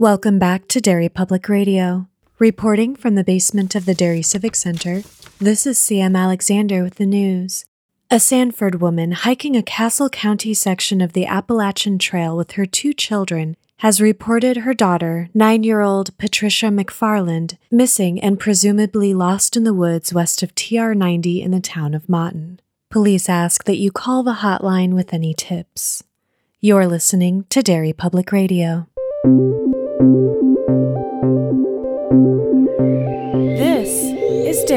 Welcome back to Derry Public Radio. Reporting from the basement of the Derry Civic Center, this is CM Alexander with the news. A Sanford woman hiking a Castle County section of the Appalachian Trail with her two children has reported her daughter, nine year old Patricia McFarland, missing and presumably lost in the woods west of TR 90 in the town of Motton. Police ask that you call the hotline with any tips. You're listening to Derry Public Radio.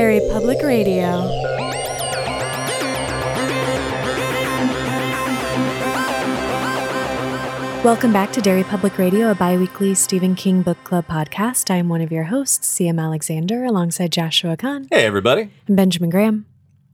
Is Public Radio. Welcome back to Derry Public Radio, a bi weekly Stephen King Book Club podcast. I'm one of your hosts, CM Alexander, alongside Joshua Kahn Hey, everybody. and Benjamin Graham.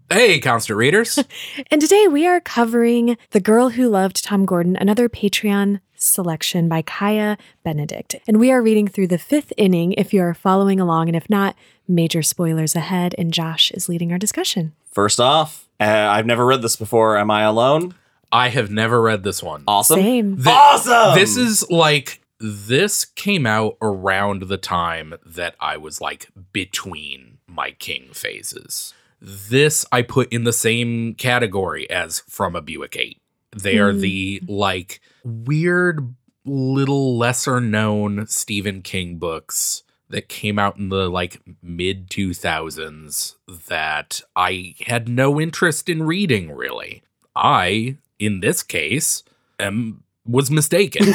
Hey, constant readers. And today we are covering The Girl Who Loved Tom Gordon, another Patreon selection by Kaya Benedict. And we are reading through the fifth inning if you are following along. And if not, major spoilers ahead. And Josh is leading our discussion. First off, uh, I've never read this before. Am I alone? I have never read this one. Awesome. Same. Thi- Awesome. This is like this came out around the time that I was like between my king phases. This I put in the same category as From a Buick 8. They are the like weird little lesser known Stephen King books that came out in the like mid 2000s that I had no interest in reading really. I in this case am was mistaken.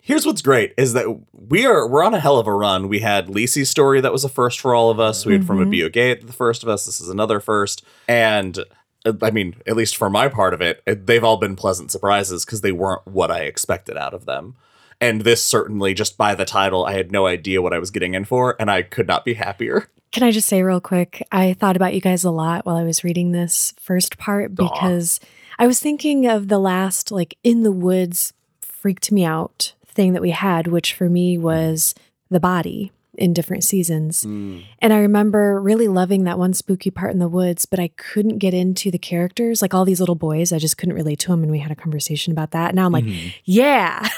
Here's what's great is that we are we're on a hell of a run. We had Lisey's story that was a first for all of us. We had from a Mhm. Buick the first of us. This is another first. And I mean, at least for my part of it, it- they've all been pleasant surprises because they weren't what I expected out of them. And this certainly, just by the title, I had no idea what I was getting in for, and I could not be happier. Can I just say real quick? I thought about you guys a lot while I was reading this first part because I was thinking of the last, like, in the woods, freaked me out thing that we had, which for me was the body in different seasons. And I remember really loving that one spooky part in the woods, but I couldn't get into the characters, like all these little boys. I just couldn't relate to them. And we had a conversation about that. Now I'm like, Mhm. yeah,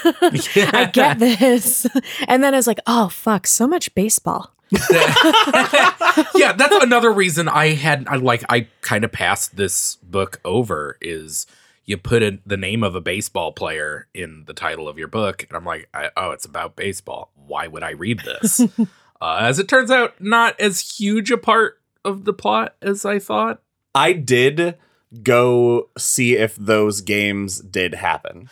I get this. And then I was like, oh, fuck, so much baseball. yeah, that's another reason I had I like I kind of passed this book over is you put in the name of a baseball player in the title of your book and I'm like I, oh it's about baseball. Why would I read this? uh, as it turns out not as huge a part of the plot as I thought. I did go see if those games did happen.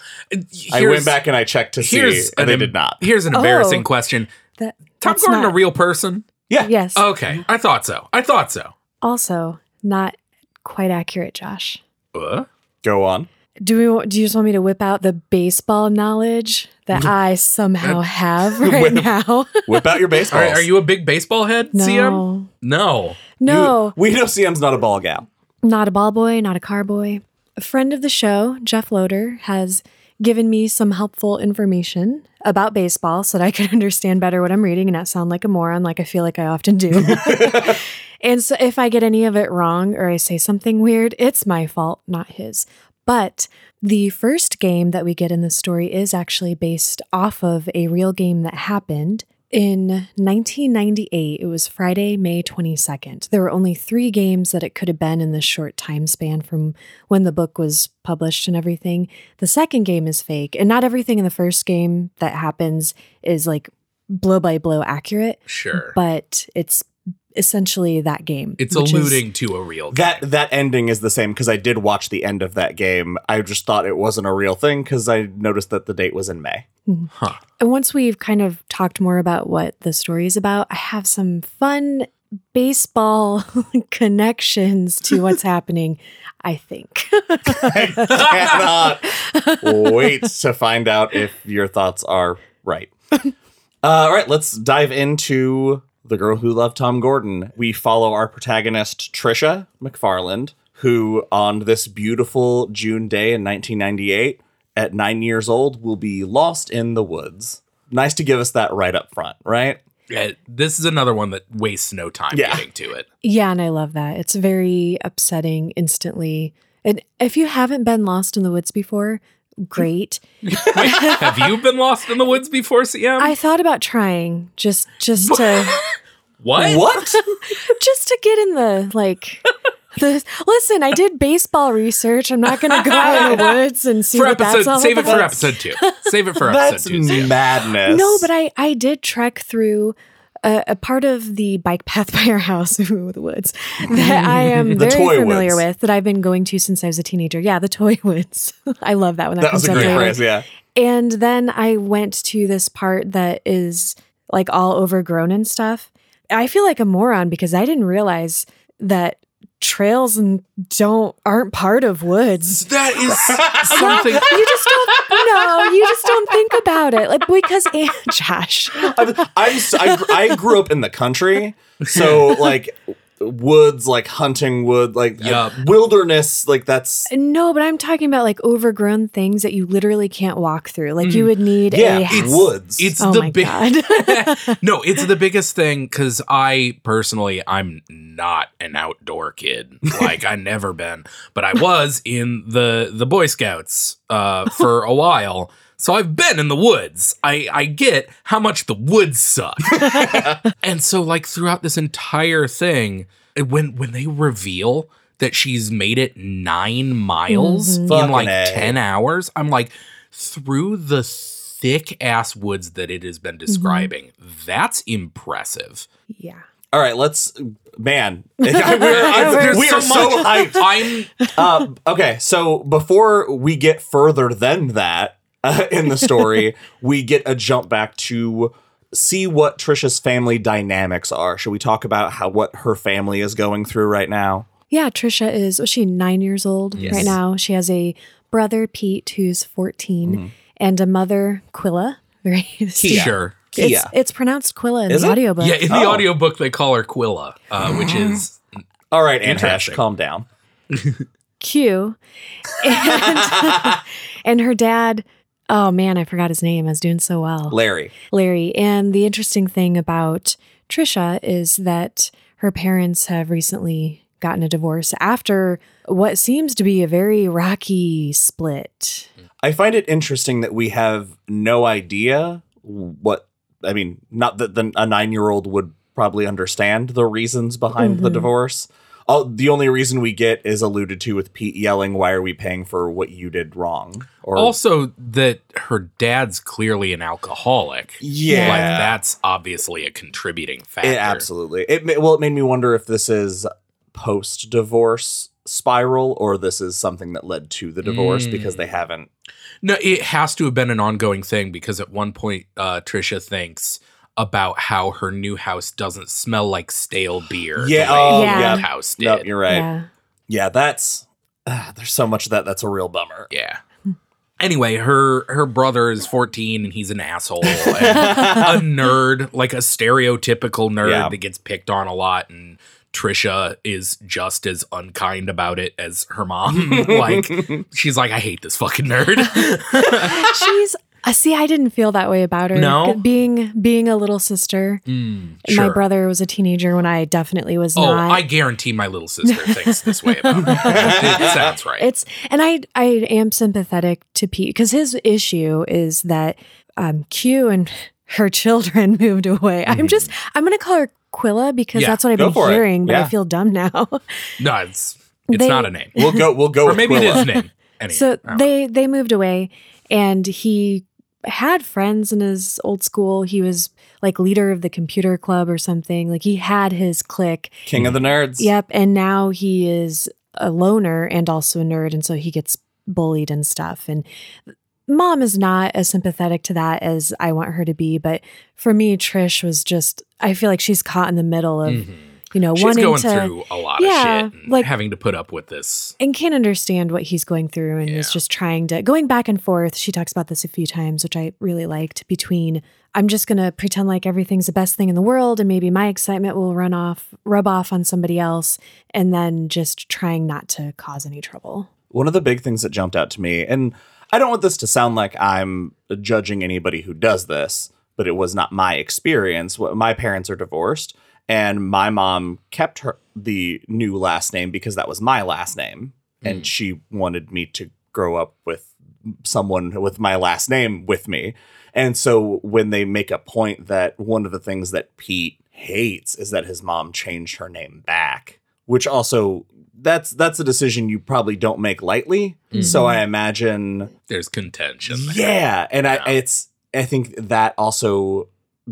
I went back and I checked to see, here's and they did not. Here's an Oh. embarrassing question. That Tom Gordon not- a real person? Yeah. Yes. Okay, I thought so. I thought so. Also, not quite accurate, Josh. Uh? Go on. Do we? Do you just want me to whip out the baseball knowledge that mm-hmm. I somehow have right Whip- now? Whip out your Are, baseball. are you a big baseball head, CM? no, No. no, we know CM's not a ball gal. not a ball boy, not a car boy. A friend of the show, Jeff Loader, has given me some helpful information about baseball so that I could understand better what I'm reading and not sound like a moron like I feel like I often do. and so if I get any of it wrong or I say something weird, it's my fault, not his. But the first game that we get in the story is actually based off of a real game that happened in 1998. It was Friday, May 22nd. There were only three games that it could have been in this short time span from when the book was published and everything. The second game is fake, and not everything in the first game that happens is like blow by blow accurate, Sure. but it's essentially that game. It's which is- alluding to a real game. That that ending is the same because I did watch the end of that game. I just thought it wasn't a real thing because I noticed that the date was in May. huh. And once we've kind of talked more about what the story is about, I have some fun baseball connections to what's happening, I think. I cannot wait to find out if your thoughts are right. Uh, all right, let's dive into the girl who loved Tom Gordon. We follow our protagonist Trisha McFarland, who on this beautiful June day in 1998, at nine years old, will be lost in the woods. Nice to give us that right up front, right? Yeah, this is another one that wastes no time Yeah. getting to it. yeah, and I love that. It's very upsetting instantly. And if you haven't been lost in the woods before, great. Wait, have you been lost in the woods before, CM? I thought about trying just just to what? What? just to get in the like the listen, I did baseball research. I'm not gonna go out in the woods and see For what that's episode, all save it for episode two. Save it for That's episode two. CM. madness. No, but I I did trek through a, a part of the bike path by our house, ooh, the woods, that I mm. am very familiar woods. with, that I've been going to since I was a teenager. Yeah, the toy woods. I love that one. that, that was comes a great later. phrase. Yeah. And then I went to this part that is like all overgrown and stuff. I feel like a moron because I didn't realize that trails and don't aren't part of woods. That is something. You just don't no, you just don't think about it. Like because and Josh. I'm, I'm s- I, gr- I grew up in the country, so like woods, like hunting wood, like Yup. wilderness, like that's No, but I'm talking about like overgrown things that you literally can't walk through. Like you would need yeah, a it's woods. It's Oh the my big. no, it's the biggest thing because I personally, I'm not an outdoor kid. Like I never been, but I was in the the Boy Scouts uh, for a while. So I've been in the woods. I I get how much the woods suck. and so like throughout this entire thing, when when they reveal that she's made it nine miles in like A. 10 hours, I'm like, through the thick ass woods that it has been describing, that's impressive. yeah. All right, let's man. we're, I- There's we are so much- hyped. I'm Uh, okay, so before we get further than that uh, in the story, we get a jump back to see what Trisha's family dynamics are. Should we talk about how what her family is going through right now? Yeah, Trisha is was she nine years old Yes. right now. She has a brother Pete who's 14 Mm-hmm. and a mother Quilla. Right? sure. It's, Kia. it's pronounced Quilla in Is the it? audiobook. Yeah, in the Oh. audiobook they call her Quilla, uh, which is All right, Antash, Interesting. calm down. Q. And, and her dad, oh man, I forgot his name. I was doing so well. Larry. Larry. And the interesting thing about Trisha is that her parents have recently gotten a divorce after what seems to be a very rocky split. I find it interesting that we have no idea what I mean, not that the, a 9-year-old would probably understand the reasons behind the Mhm. divorce. Oh, the only reason we get is alluded to with Pete yelling, "Why are we paying for what you did wrong?" Or also that her dad's clearly an alcoholic. yeah, Like that's obviously a contributing factor. It, absolutely. It well, it made me wonder if this is post-divorce spiral or this is something that led to the divorce Mm. because they haven't. No, it has to have been an ongoing thing because at one point uh, Trisha thinks about how her new house doesn't smell like stale beer. Yeah, way oh, the yeah. old house did. No, you're right. Yeah. Yeah, that's ah, there's so much of that that's a real bummer. Yeah. Anyway, her her brother is 14 and he's an asshole a nerd, like a stereotypical nerd Yeah. that gets picked on a lot and Trisha is just as unkind about it as her mom. like she's like I hate this fucking nerd. She's uh, see, I didn't feel that way about her. No? being being a little sister. Mm, And My brother was a teenager when I definitely was Oh, not. I guarantee my little sister thinks this way about me. It sounds right. It's and I I am sympathetic to Pete because his issue is that um, Q and her children moved away. I'm just I'm gonna call her Quilla because Yeah, that's what I've go been for it. hearing, but I feel dumb now. no, it's it's They- not a name. We'll go. We'll go. or with maybe it Quilla. is a name. Anyway, so I don't know. they they moved away, and he had friends in his old school. He was like leader of the computer club or something. Like he had his clique. King of the nerds. Yep, and now he is a loner and also a nerd, and so he gets bullied and stuff. And mom is not as sympathetic to that as I want her to be, but for me, Trish was just. I feel like she's caught in the middle of Mhm. You know she's wanting going to through a lot Yeah, of shit and like- having to put up with this. and can't understand what he's going through and is just trying to going back and forth. She talks about this a few times, which I really liked between I'm just going to pretend like everything's the best thing in the world and maybe my excitement will run off rub off on somebody else and then just trying not to cause any trouble. One of the big things that jumped out to me, and I don't want this to sound like I'm judging anybody who does this, but it was not my experience. My parents are divorced, and my mom kept her the new last name because that was my last name, and mm. she wanted me to grow up with someone with my last name with me. And so when they make a point that one of the things that Pete hates is that his mom changed her name back, which also that's that's a decision you probably don't make lightly. So mm-hmm. I imagine There's contention. there. yeah, and Yeah. I it's I think that also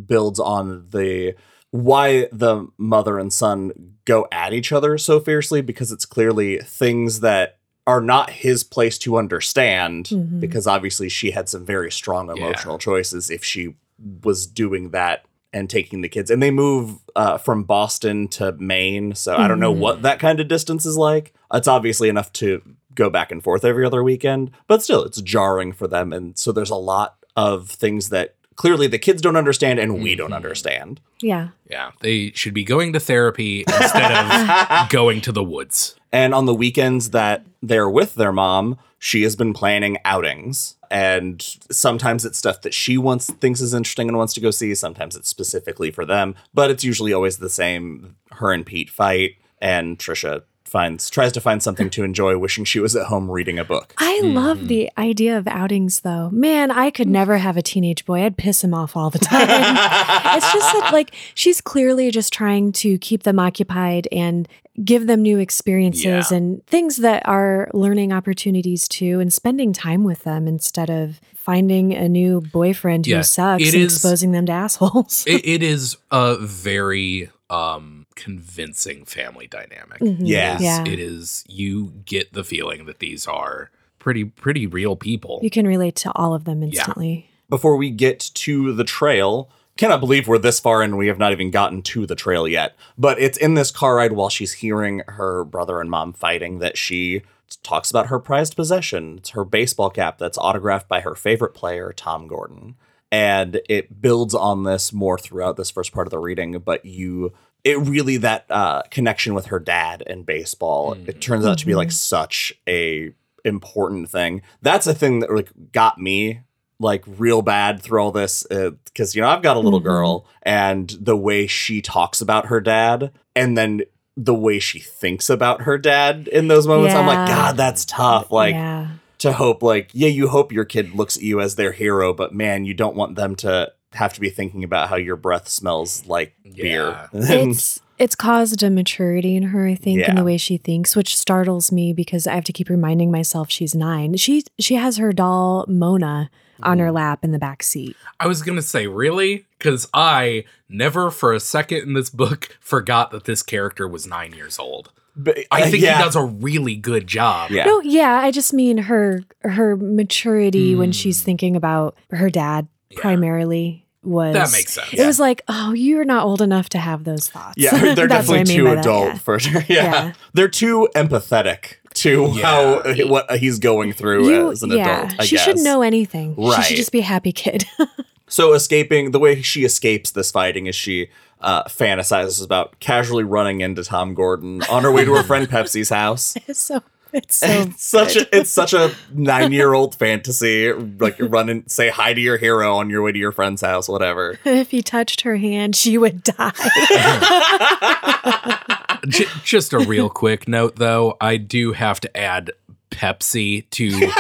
builds on the why the mother and son go at each other so fiercely because it's clearly things that are not his place to understand Mhm. because obviously she had some very strong Yeah. emotional choices if she was doing that and taking the kids and they move uh, from boston to maine so i don't know Mhm. what that kind of distance is like it's obviously enough to go back and forth every other weekend but still it's jarring for them and so there's a lot of things that clearly the kids don't understand and we don't Mhm. understand Yeah. Yeah, they should be going to therapy instead of going to the woods. And on the weekends that they're with their mom, she has been planning outings. And sometimes it's stuff that she wants thinks is interesting and wants to go see. Sometimes it's specifically for them. But it's usually always the same. Her and Pete fight, and Trisha finds tries to find something to enjoy, wishing she was at home reading a book. I Mhm. love the idea of outings, though. Man, I could never have a teenage boy. I'd piss him off all the time. it's just that, like, she's clearly just trying to keep them occupied and give them new experiences Yeah. and things that are learning opportunities too, and spending time with them instead of finding a new boyfriend Yeah, who sucks it and is- exposing them to assholes. It, it is a very um convincing family dynamic. Mhm. Yes. Yeah. It is you get the feeling that these are pretty pretty real people. You can relate to all of them instantly. Before we get to the trail, cannot believe we're this far and we have not even gotten to the trail yet. But it's in this car ride while she's hearing her brother and mom fighting that she talks about her prized possession. It's her baseball cap that's autographed by her favorite player, Tom Gordon. And it builds on this more throughout this first part of the reading, but you it really that uh, connection with her dad and baseball it turns out to be like such a important thing. That's a thing that like got me like real bad through all this because you know I've got a little Mhm. girl and the way she talks about her dad and then the way she thinks about her dad in those moments I'm like god that's tough. Like yeah. to hope like yeah you hope your kid looks at you as their hero but man you don't want them to have to be thinking about how your breath smells like beer it's it's caused a maturity in her, I think, in the way she thinks, which startles me because I have to keep reminding myself she's nine. She she has her doll Mona on Mm. her lap in the back seat. I was gonna say, really? Because I never for a second in this book forgot that this character was nine years old. but, I uh, think yeah. he does a really good job. yeah No, yeah, I just mean her her maturity when Mm. she's thinking about her dad Yeah. primarily was That makes sense. It was like, oh, you're not old enough to have those thoughts. Yeah, they're That's I definitely mean too by that, adult yeah. for sure. Yeah. Yeah. they're too empathetic to Yeah. how what he's going through You- as an yeah, adult. I she guess. should know anything. She should just be a happy kid. So escaping the way she escapes this fighting is she uh, fantasizes about casually running into Tom Gordon on her way to her friend Pepsi's house. it's so it's so it's such a it's such a nine year old fantasy. Like run and say hi to your hero on your way to your friend's house, whatever. if he touched her hand, she would die. J- just a real quick note, though, I do have to add Pepsi to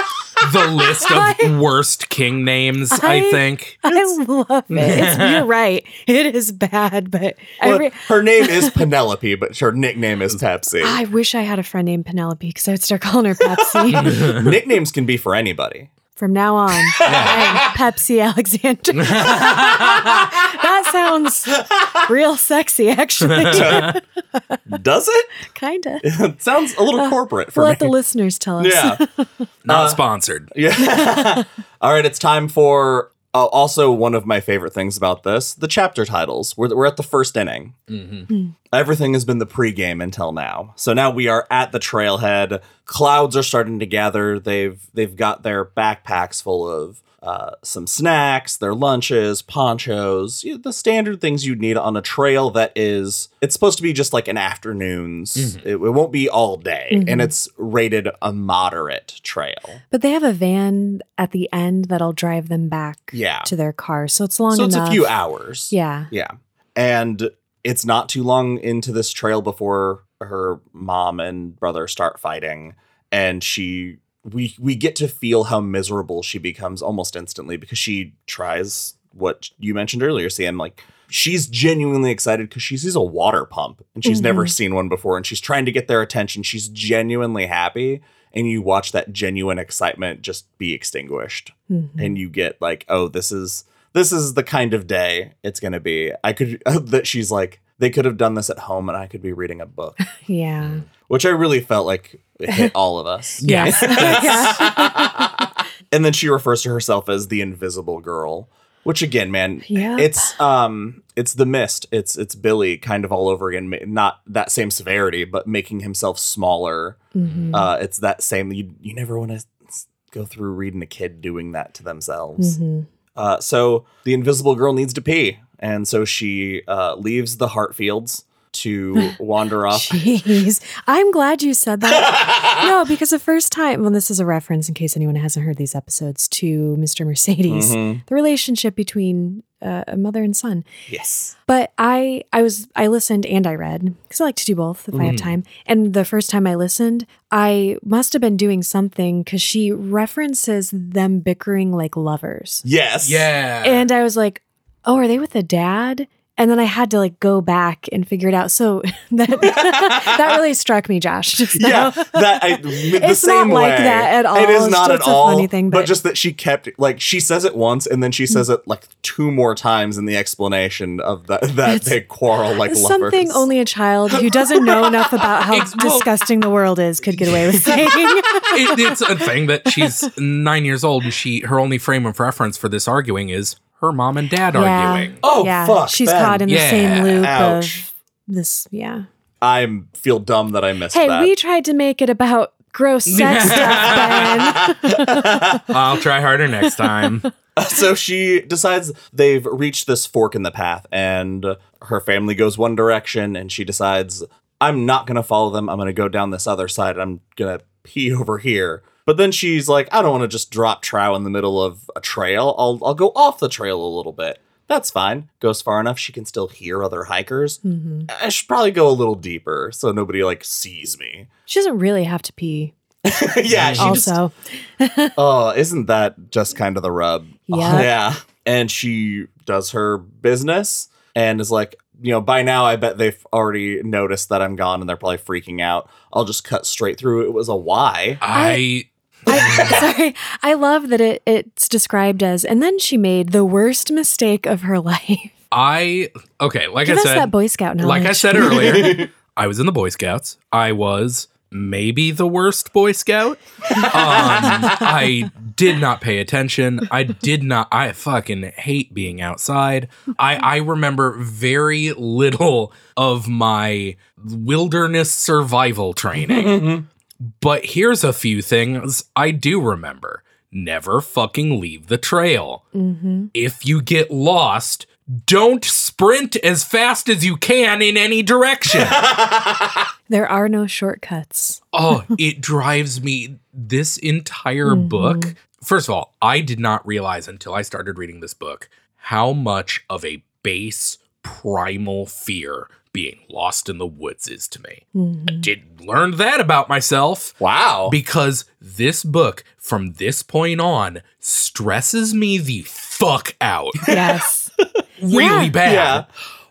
the list of worst king names. I, I- think. I love it. It's, you're right. It is bad, but Well, every, her name is Penelope, but her nickname is Pepsi. I wish I had a friend named Penelope because I would start calling her Pepsi Nicknames can be for anybody. from now on. I am Pepsi Alexander. That sounds real sexy, actually. Does it? Kinda. it sounds a little corporate for We'll me. let the listeners tell us. yeah. Not Uh, sponsored. Yeah. All right, it's time for uh, also one of my favorite things about this the chapter titles. We're, we're at the first inning. hmm Everything has been the pregame until now. So now we are at the trailhead. Clouds are starting to gather. They've they've got their backpacks full of uh, some snacks, their lunches, ponchos, you know, the standard things you'd need on a trail that is. It's supposed to be just like an afternoons. Mhm. It, it won't be all day, Mhm. and it's rated a moderate trail. But they have a van at the end that'll drive them back Yeah. to their car. So it's long so it's a few hours. Yeah. Yeah. And it's not too long into this trail before her mom and brother start fighting. And she we we get to feel how miserable she becomes almost instantly because she tries what you mentioned earlier, Sam. Like she's genuinely excited because she sees a water pump and she's never Mhm. seen one before, and she's trying to get their attention. She's genuinely happy, and you watch that genuine excitement just be extinguished, Mhm. and you get like, oh, this is this is the kind of day it's gonna be. I could that she's like. They could have done this at home, and I could be reading a book, yeah. Which I really felt like it hit all of us. Yes. and then she refers to herself as the invisible girl which again man Yep. it's um it's the mist it's it's billy kind of all over again not that same severity but making himself smaller Mhm. uh it's that same you, you never want to go through reading a kid doing that to themselves Mhm. uh so the invisible girl needs to pee and so she uh leaves the Hartsfields to wander off Jeez. I'm glad you said that. no, because the first time, well, this is a reference in case anyone hasn't heard these episodes to Mr. Mercedes, Mhm. the relationship between uh, a mother and son. yes But I, I was, I listened and I read because I like to do both if I have Mhm. time. And the first time I listened, I must have been doing something because she references them bickering like lovers, yes Yeah. and I was like, "Oh, are they with a dad?" And then I had to like go back and figure it out. So that that really struck me, Josh. Yeah, that I, the It's same not like that at all. It is not just at all. funny thing, but, but- just that she kept like she says it once and then she says mm. it like two more times in the explanation of that that It's they quarrel like lovers. Something only a child who doesn't know enough about how Ex- well- disgusting the world is could get away with saying. it, it's a thing that she's nine years old and she her only frame of reference for this arguing is her mom and dad Yeah. arguing. Oh yeah, fuck! she's Ben. caught in the Yeah. same loop Ouch. of this. Yeah. I feel dumb that I missed Hey, that. we tried to make it about gross sex stuff, Ben. I'll try harder next time. so she decides they've reached this fork in the path and her family goes one direction and she decides i'm not going to follow them i'm going to go down this other side i'm going to pee over here but then she's like i don't want to just drop trow in the middle of a trail i'll, I'll go off the trail a little bit that's fine goes far enough she can still hear other hikers Mhm. i should probably go a little deeper so nobody like sees me She doesn't really have to pee. yeah she just also, Oh, isn't that just kind of the rub? Yeah. yeah. And she does her business and is like, you know, by now I bet they've already noticed that I'm gone and they're probably freaking out. I'll just cut straight through. It was a why. I I, sorry, I love that it, it's described as, and then she made the worst mistake of her life. I okay, like Give I us said that Boy Scout knowledge. like I said earlier, I was in the Boy Scouts. I was maybe the worst Boy Scout. Um, I did not pay attention. I did not. I fucking hate being outside. I I remember very little of my wilderness survival training. But here's a few things I do remember. Never fucking leave the trail. Mhm. If you get lost, don't sprint as fast as you can in any direction. There are no shortcuts. oh, it drives me this entire book. First of all, I did not realize until I started reading this book how much of a base primal fear being lost in the woods is to me. I Mhm. did learn that about myself wow. because this book from this point on stresses me the fuck out Yes. really Yeah. bad. yeah.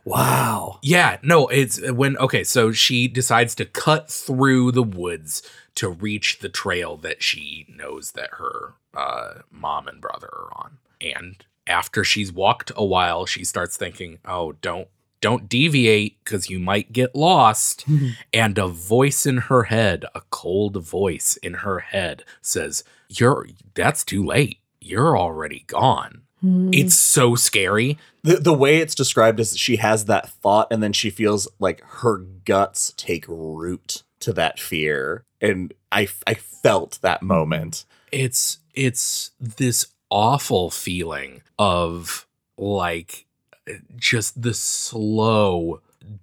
Wow. Yeah, no, it's when okay, so she decides to cut through the woods to reach the trail that she knows that her uh, mom and brother are on. And after she's walked a while, she starts thinking, "Oh, don't don't deviate cuz you might get lost." and a voice in her head, a cold voice in her head says, "You're that's too late. You're already gone." Mhm. It's so scary. The, the way it's described is she has that thought and then she feels like her guts take root to that fear. And I, I felt that moment. it's it's this awful feeling of like just the slow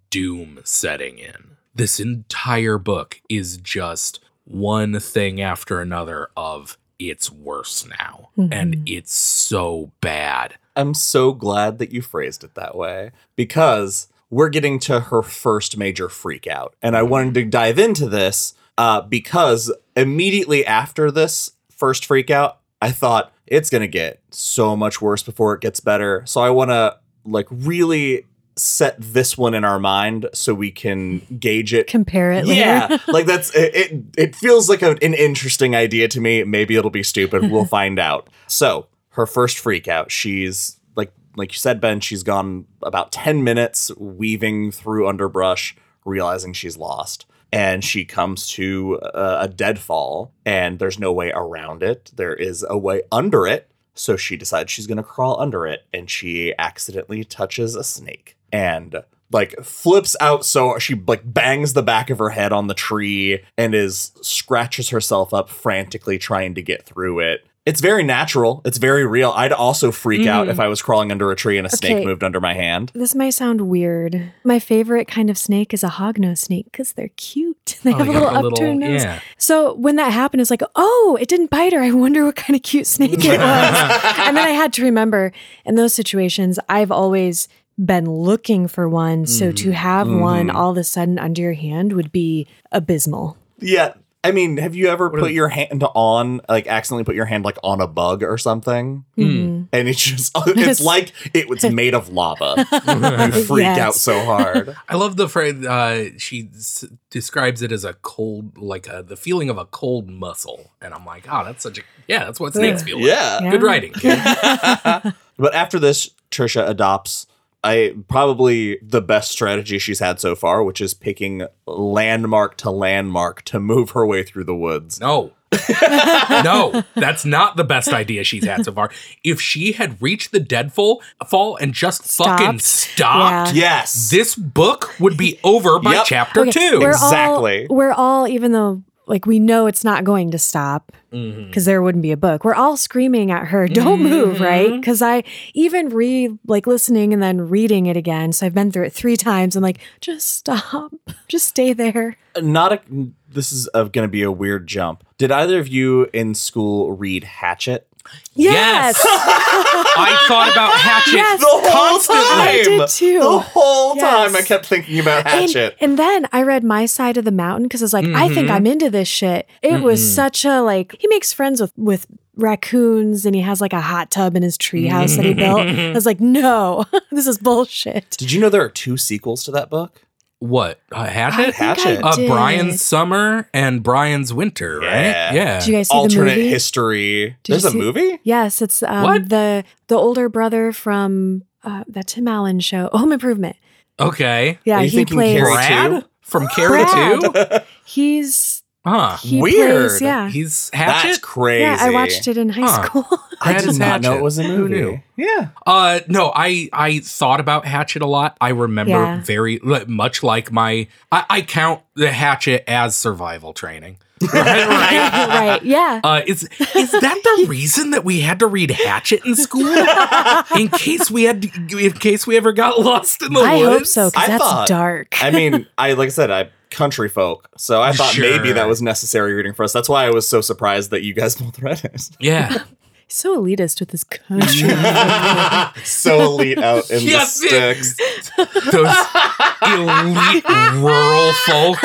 doom setting in this entire book is just one thing after another of it's worse now and Mhm. it's so bad I'm so glad that you phrased it that way because we're getting to her first major freak out. And I wanted to dive into this uh, because immediately after this first freak out, I thought it's gonna get so much worse before it gets better. So I want to like really set this one in our mind so we can gauge it. Compare it. Yeah, like that's it. It, it feels like a, an interesting idea to me. Maybe it'll be stupid. We'll find out. So her first freak out, she's like like you said, Ben. She's gone about ten minutes weaving through underbrush, realizing she's lost and she comes to a, a deadfall and there's no way around it there is a way under it so she decides she's going to crawl under it and she accidentally touches a snake and like flips out so she like bangs the back of her head on the tree and is scratches herself up frantically trying to get through it it's very natural it's very real i'd also freak out if mm. i was crawling under a tree and a snake moved under my hand This might sound weird. My favorite kind of snake is a hognose snake because they're cute. They Oh, have a you little got upturned nose. yeah. So when that happened, it's like, oh, it didn't bite her. I wonder what kind of cute snake it was. and then I had to remember in those situations, I've always been looking for one. So to have one all of a sudden under your hand would be abysmal. Yeah. I mean, have you ever put your hand on, like, accidentally put your hand, like, on a bug or something? Mhm. And it's just, it's like it was made of lava. you freak Yes. out so hard. I love the phrase. Uh, she s- describes it as a cold, like a, the feeling of a cold muscle, and I'm like, oh, that's such a yeah, that's what snakes feel. like. Yeah. Yeah. Good writing. But after this, Trisha adopts I probably the best strategy she's had so far, which is picking landmark to landmark to move her way through the woods. No. no, that's not the best idea she's had so far. If she had reached the deadfall fall and just fucking Stopped. stopped, Yeah. Yes. this book would be over by Yep. chapter Okay, two. We're Exactly. All, we're all, even though like we know it's not going to stop mm-hmm. because there wouldn't be a book. We're all screaming at her, "Don't mm-hmm. move!" Right? Because I even read like listening and then reading it again. So I've been through it three times. I'm like, just stop, just stay there. Not a this is going to be a weird jump. Did either of you in school read Hatchet? Yes, I thought about Hatchet Yes. The whole constantly. time. I did too. The whole Yes. time I kept thinking about Hatchet. and then I read My Side of the Mountain because I was like, I think Mhm. I'm into this shit. It was Mhm. such a like he makes friends with with raccoons and he has like a hot tub in his treehouse that he built. I was like, no, this is bullshit. Did you know there are two sequels to that book? What? Uh, I Hatchet? I Hatchet. Uh. Brian's summer and Brian's winter, right? Yeah. Yeah. Did you guys see Alternate the movie? history. Did There's a see- movie? Yes, it's um, What? the the older brother from uh, that Tim Allen show, Home Improvement. okay. Yeah, Are you he thinking plays. Carrie Brad too? from Carrie Brad. too? He's Huh. he Weird. Plays, yeah, He's That's Hatchet? crazy. yeah. I watched it in high Huh. school. I Brad did is not know Hatchet. it was a Who movie. knew? Yeah. Uh no, I I thought about Hatchet a lot. I remember Yeah. very much like my I, I count the Hatchet as survival training. Right, right. right? Yeah. Uh, is is that the reason that we had to read Hatchet in school? in case we had, to, in case we ever got lost in the I woods. I hope so because I that's thought- dark. I mean, I like I said, I country folk, so I thought maybe that was necessary reading for us. That's why I was so surprised that you guys both read it. Yeah, so elitist with this country. so elite out in Yes, the sticks. those elite rural folk.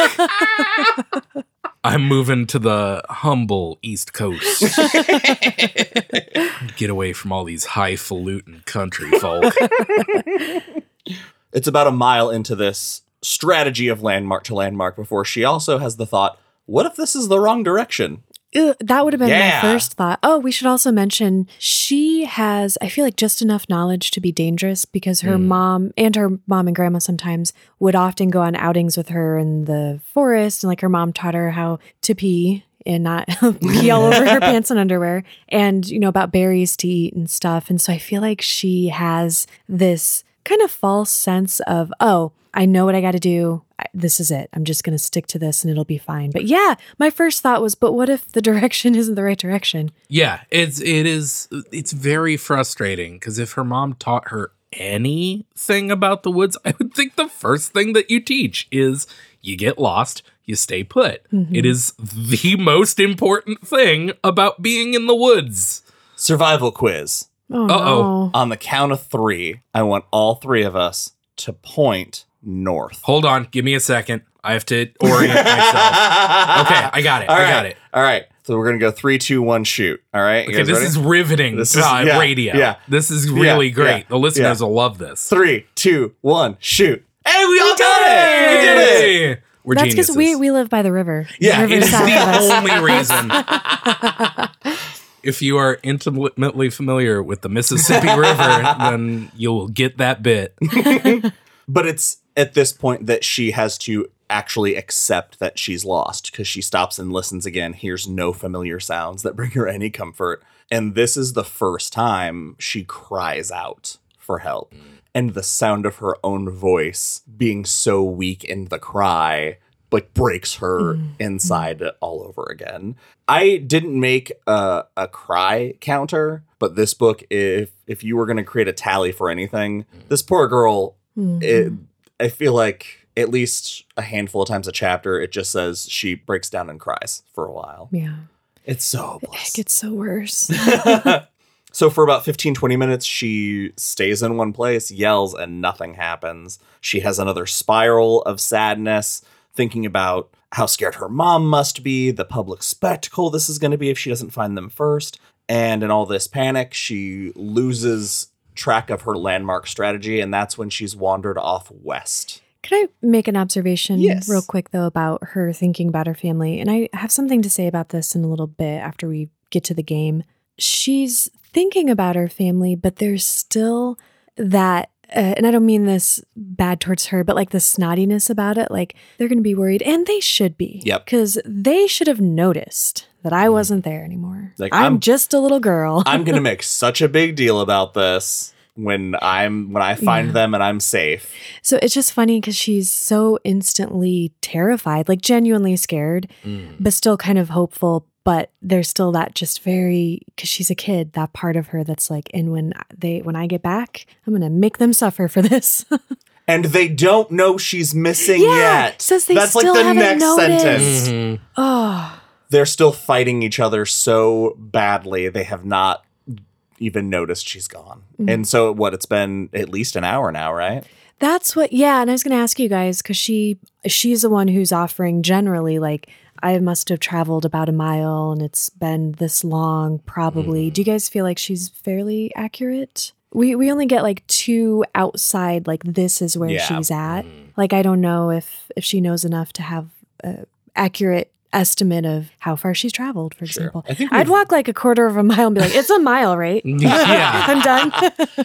I'm moving to the humble East Coast. Get away from all these highfalutin country folk. It's about a mile into this strategy of landmark to landmark before she also has the thought, what if this is the wrong direction? That would have been Yeah. my first thought. Oh, we should also mention she has, I feel like, just enough knowledge to be dangerous because her Mm. mom and her mom and grandma sometimes would often go on outings with her in the forest. And like her mom taught her how to pee and not pee all over her pants and underwear and, you know, about berries to eat and stuff. And so I feel like she has this kind of false sense of, oh, I know what I got to do. I, this is it. I'm just going to stick to this and it'll be fine. But yeah, my first thought was, but what if the direction isn't the right direction? Yeah, it's it is it's very frustrating because if her mom taught her anything about the woods, I would think the first thing that you teach is you get lost, you stay put. Mhm. It is the most important thing about being in the woods. Survival quiz. Oh, Uh-oh. no. On the count of three, I want all three of us to point north. Hold on, give me a second. I have to orient myself. Okay, I got it. All I right. got it. All right. So we're gonna go three, two, one, shoot. All right. You Okay, guys this ready? is riveting This is- uh, yeah, radio. yeah. This is really Yeah, great. yeah, the listeners yeah. will love this. three, two, one, shoot. Hey, we all got it. We did it. We're That's because we we live by the river. Yeah, the it is south of us. the only reason. if you are intimately familiar with the Mississippi River, then you'll get that bit. But it's at this point that she has to actually accept that she's lost because she stops and listens again, hears no familiar sounds that bring her any comfort. And this is the first time she cries out for help. Mm. And the sound of her own voice being so weak in the cry like breaks her mm. Mm. inside all over again. I didn't make a, a cry counter, but this book, if if you were going to create a tally for anything, this poor girl Mhm. it, I feel like at least a handful of times a chapter, it just says she breaks down and cries for a while. yeah, It's so it gets so worse. so for about 15, 20 minutes, she stays in one place, yells, and nothing happens. She has another spiral of sadness, thinking about how scared her mom must be, the public spectacle this is going to be if she doesn't find them first. And in all this panic, she loses track of her landmark strategy, and that's when she's wandered off west. Can I make an observation Yes. real quick though about her thinking about her family? And I have something to say about this in a little bit after we get to the game. She's thinking about her family, but there's still that uh, and I don't mean this bad towards her, but like the snottiness about it. Like they're going to be worried, and they should be. Yep. Because they should have noticed that I wasn't there anymore. Like, I'm, I'm- just a little girl. I'm gonna make such a big deal about this when I'm when I find Yeah. them and I'm safe. So it's just funny because she's so instantly terrified, like genuinely scared, but still kind of hopeful. But there's still that just very because she's a kid, that part of her that's like, and when they when I get back, I'm gonna make them suffer for this. And they don't know she's missing Yeah, yet. says they That's like the haven't next noticed. sentence. Mhm. oh, They're still fighting each other so badly they have not even noticed she's gone. Mhm. And so what it's been at least an hour now, right? that's what. Yeah, and I was gonna ask you guys because she she's the one who's offering generally like. I must have traveled about a mile and it's been this long, probably. Mm. Do you guys feel like she's fairly accurate? We we only get like two outside, like this is where Yeah. she's at. Mm-hmm. Like I don't know if if she knows enough to have a accurate estimate of how far she's traveled, for example. I think I'd walk like a quarter of a mile and be like, it's a mile, right? Yeah. I'm done.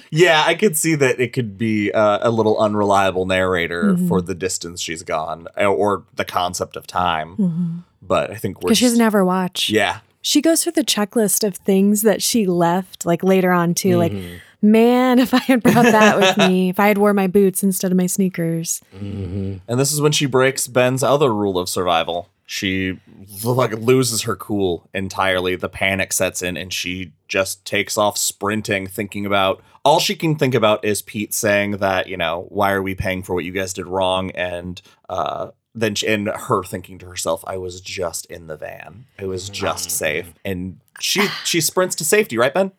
Yeah, I could see that it could be uh, a little unreliable narrator Mhm. for the distance she's gone uh, or the concept of time. But I think we're Because she doesn't ever watch. Yeah. She goes through the checklist of things that she left, like later on too. Like, Mhm. man, if I had brought that with me, if I had wore my boots instead of my sneakers. Mhm. And this is when she breaks Ben's other rule of survival. She like loses her cool entirely. The panic sets in and she just takes off sprinting thinking about all she can think about is Pete saying that, you know, why are we paying for what you guys did wrong and uh then she, and her thinking to herself, I was just in the van. it was just safe. And she she sprints to safety, right, Ben?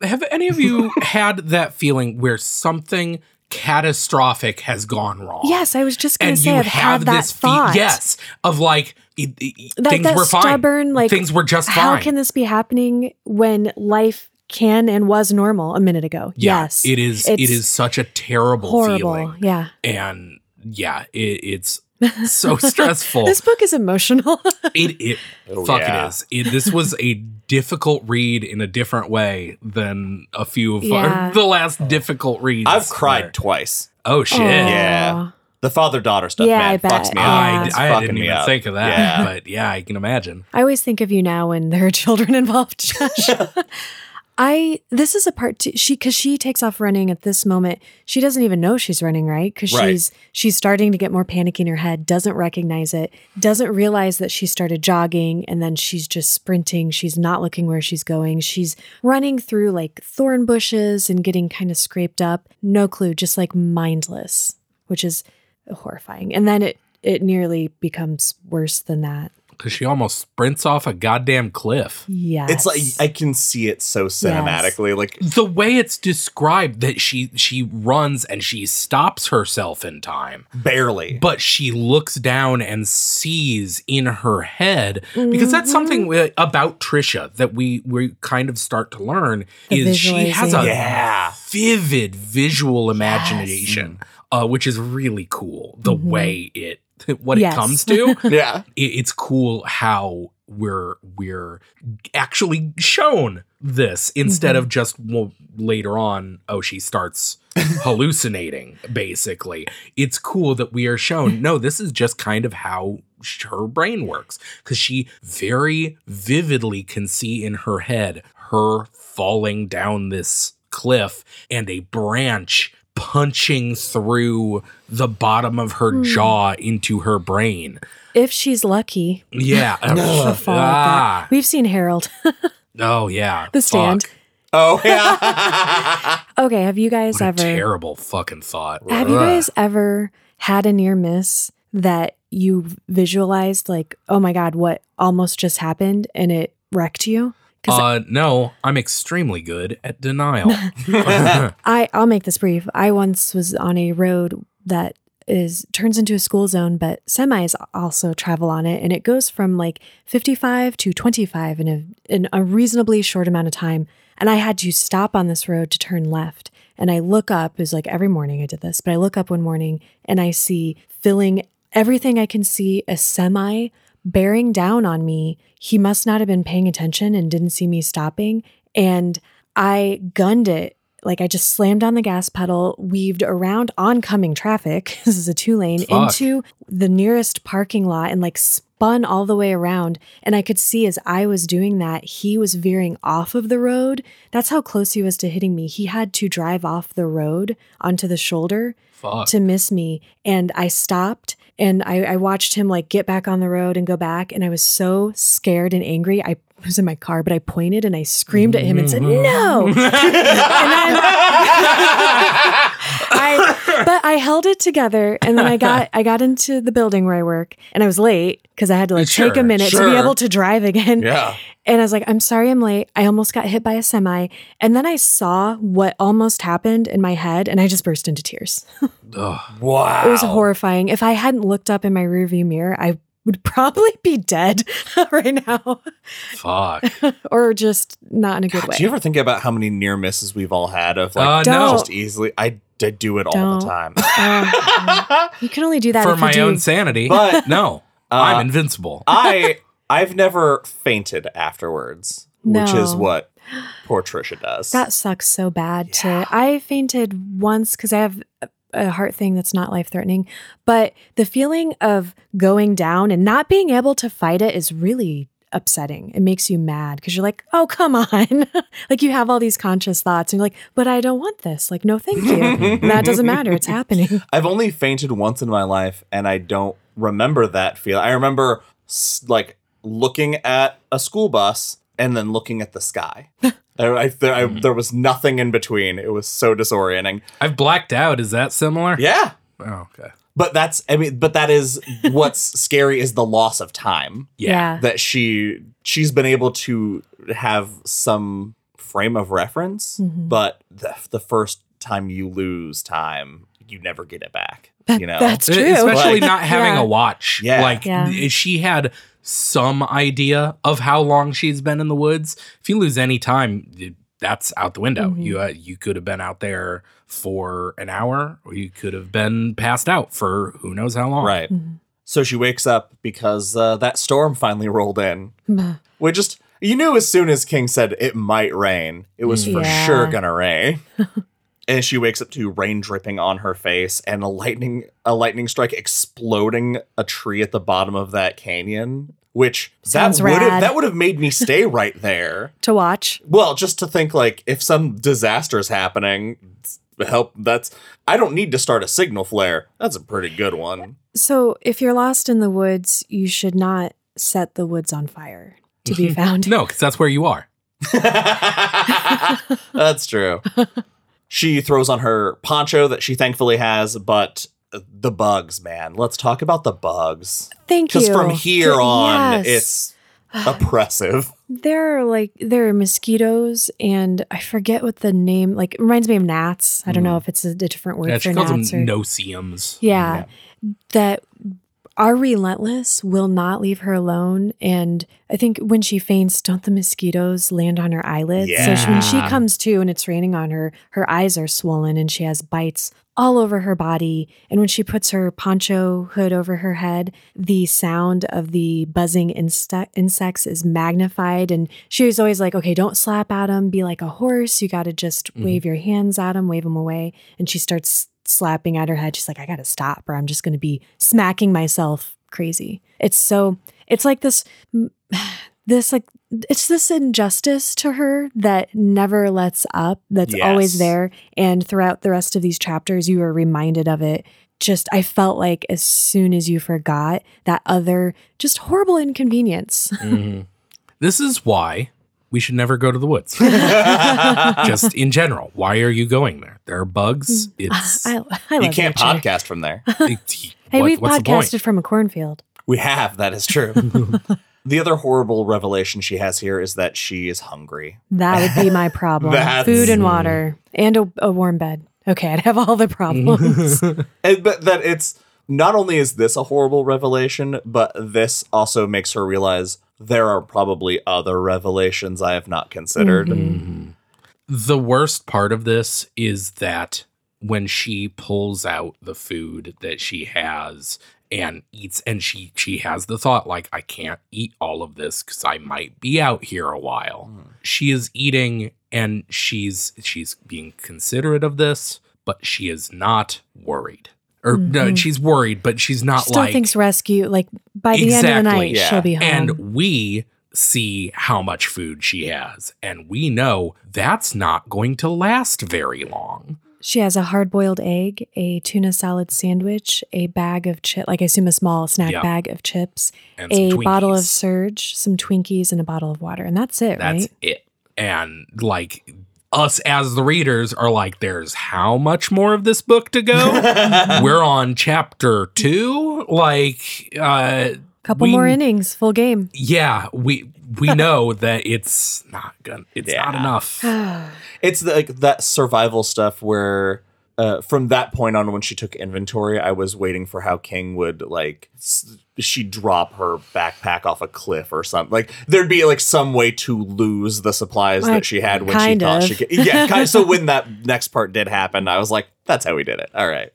Have any of you had that feeling where something catastrophic has gone wrong? Yes, I was just going to say you I've have had that this fe- thought. yes, of like it- it- that, things that were fine. like things were just how fine. can this be happening when life can and was normal a minute ago? yeah, yes, it is. It is such a terrible horrible. feeling, Yeah, and yeah, it, it's so stressful. this book is emotional. It it Oh, fuck yeah. it is. It, this was a difficult read in a different way than a few of Yeah. our, the last difficult reads. I've cried were. twice. Oh shit! Aw. Yeah. The father daughter stuff, Yeah, man, I bet. fucks me Yeah. I, up. It's I didn't even up. think of that, Yeah. but yeah, I can imagine. I always think of you now when there are children involved, Josh. I this is a part too, she because she takes off running at this moment. She doesn't even know she's running, right? Because Right. she's she's starting to get more panicky in her head. Doesn't recognize it. Doesn't realize that she started jogging and then she's just sprinting. She's not looking where she's going. She's running through like thorn bushes and getting kind of scraped up. No clue, just like mindless, which is horrifying. And then it it nearly becomes worse than that. Because she almost sprints off a goddamn cliff. Yes. It's like I can see it so cinematically. Like The way it's described that she she runs and she stops herself in time, barely. but she looks down and sees in her head because that's mm-hmm. something wi- about Trisha that we we kind of start to learn The is she has a. Yeah. vivid visual imagination, uh, which is really cool. The mm-hmm. way it what Yes. it comes to. Yeah. it- it's cool how we're we're actually shown this instead mm-hmm. of just well, later on oh she starts hallucinating basically it's cool that we are shown no this is just kind of how her brain works because she very vividly can see in her head her falling down this cliff and a branch punching through the bottom of her jaw into her brain if she's lucky, yeah. she'll fall Ah. We've seen Harold. Oh yeah. The stand. Fuck. Oh yeah. okay, have you guys What a ever terrible fucking thought. have you guys ever had a near miss that you visualized like, oh my god, what almost just happened and it wrecked you? Uh no, I'm extremely good at denial. I I'll make this brief. I once was on a road that is turns into a school zone, but semis also travel on it, and it goes from like 55 to 25 in a in a reasonably short amount of time. And I had to stop on this road to turn left. And I look up, it was like every morning I did this, but I look up one morning and I see filling everything I can see a semi bearing down on me. He must not have been paying attention and didn't see me stopping. And I gunned it. Like I just slammed on the gas pedal, weaved around oncoming traffic. This is a two lane Fuck. into the nearest parking lot and like spun all the way around. And I could see as I was doing that, he was veering off of the road. That's how close he was to hitting me. He had to drive off the road onto the shoulder Fuck. to miss me. And I stopped and I, I watched him like get back on the road and go back. And I was so scared and angry. I was in my car, but I pointed and I screamed at him and said, mm-hmm. No. and then I but I held it together and then I got I got into the building where I work and I was late because I had to like take a minute to be able to drive again. yeah. And I was like, I'm sorry I'm late. I almost got hit by a semi. And then I saw what almost happened in my head and I just burst into tears. Ugh. Wow. It was horrifying. If I hadn't looked up in my rearview mirror, I would probably be dead right now Fuck. or just not in a good God, way. do you ever think about how many near misses we've all had of like Uh, Don't. just easily? I, I do it all Don't. the time. Oh, you can only do that For if my you do. own sanity. But- no. Uh, I'm invincible. I I've never fainted afterwards, which is what poor Trisha does. That sucks so bad. To I fainted once because I have a- heart thing that's not life threatening, but the feeling of going down and not being able to fight it is really upsetting. It makes you mad because you're like, oh come on, like you have all these conscious thoughts and you're like, but I don't want this. Like no, thank you. and that doesn't matter. It's happening. I've only fainted once in my life, and I don't remember that feel. I remember like looking at a school bus and then looking at the sky. I, I, there, I, there was nothing in between. It was so disorienting. I've blacked out. Is that similar? Yeah, Oh, okay. but that's I mean, but that is what's scary is the loss of time Yeah. that she she's been able to have some frame of reference, Mhm. but the the first time you lose time, you never get it back. That- You know, that's true. Especially Like- not having Yeah. a watch. Yeah. Like Yeah. she had some idea of how long she's been in the woods. If you lose any time, that's out the window. Mhm. You uh, you could have been out there for an hour, or you could have been passed out for who knows how long. right. Mhm. So she wakes up because uh, that storm finally rolled in. We just you knew as soon as King said it might rain, it was for sure gonna rain. and she wakes up to rain dripping on her face and a lightning a lightning strike exploding a tree at the bottom of that canyon. Which Sounds that would have that would have made me stay right there. to watch. Well, just to think like if some disaster is happening, help that's I don't need to start a signal flare. That's a pretty good one. So if you're lost in the woods, you should not set the woods on fire to be found. No, because that's where you are. That's true. She throws on her poncho that she thankfully has, but the bugs, man. Let's talk about the bugs. Thank you. Because from here Th- on, yes. it's oppressive. there are like there are mosquitoes, and I forget what the name like it reminds me of gnats. I don't know mm. if it's a, a different word Yeah, for she calls them gnats or no-see-ums. yeah, that are relentless, will not leave her alone. And I think when she faints, don't the mosquitoes land on her eyelids? Yeah. So she, when she comes to and it's raining on her, her eyes are swollen and she has bites all over her body. And when she puts her poncho hood over her head, the sound of the buzzing inste- insects is magnified. And she was always like, okay, don't slap at them, be like a horse. You got to just mm-hmm. wave your hands at them, wave them away. And she starts slapping at her head. She's like, I got to stop or I'm just going to be smacking myself crazy. It's so, it's like this, this like, it's this injustice to her that never lets up, that's always there. And throughout the rest of these chapters, you are reminded of it. Just, I felt like as soon as you forgot that other just horrible inconvenience. Mhm. This is why we should never go to the woods. Just in general, why are you going there? There are bugs. Mm. It's I, I you can't nature. podcast from there. it's- Hey, what- we've what's the point? podcasted from a cornfield. We have, that is true. the other horrible revelation she has here is that she is hungry. That would be my problem. Food and water and a, a warm bed. Okay, I'd have all the problems. And, but that it's not only is this a horrible revelation, but this also makes her realize there are probably other revelations I have not considered. Mhm. The worst part of this is that when she pulls out the food that she has and eats and she she has the thought like I can't eat all of this cuz I might be out here a while. She is eating and she's she's being considerate of this, but she is not worried. Or no, Mhm. she's worried, but she's not like Still like thinks rescue, like by the end of the night, yeah. she'll be home. and we see how much food she has and we know that's not going to last very long she has a hard boiled egg, a tuna salad sandwich, a bag of chip, like I assume a small snack Yeah. bag of chips, and a bottle of Surge, some Twinkies, and a bottle of water. And that's it, that's right? it and like us as the readers are like there's how much more of this book to go? We're on chapter 2 like uh Couple we- more innings, full game. yeah we we know that it's not gonna it's not enough. It's the, like that survival stuff where uh, from that point on when she took inventory, I was waiting for how King would like s- she drop her backpack off a cliff or something. Like there'd be like some way to lose the supplies Like, that she had when she kind thought she could. Yeah, kind of, so when that next part did happen, I was like, that's how we did it. All right,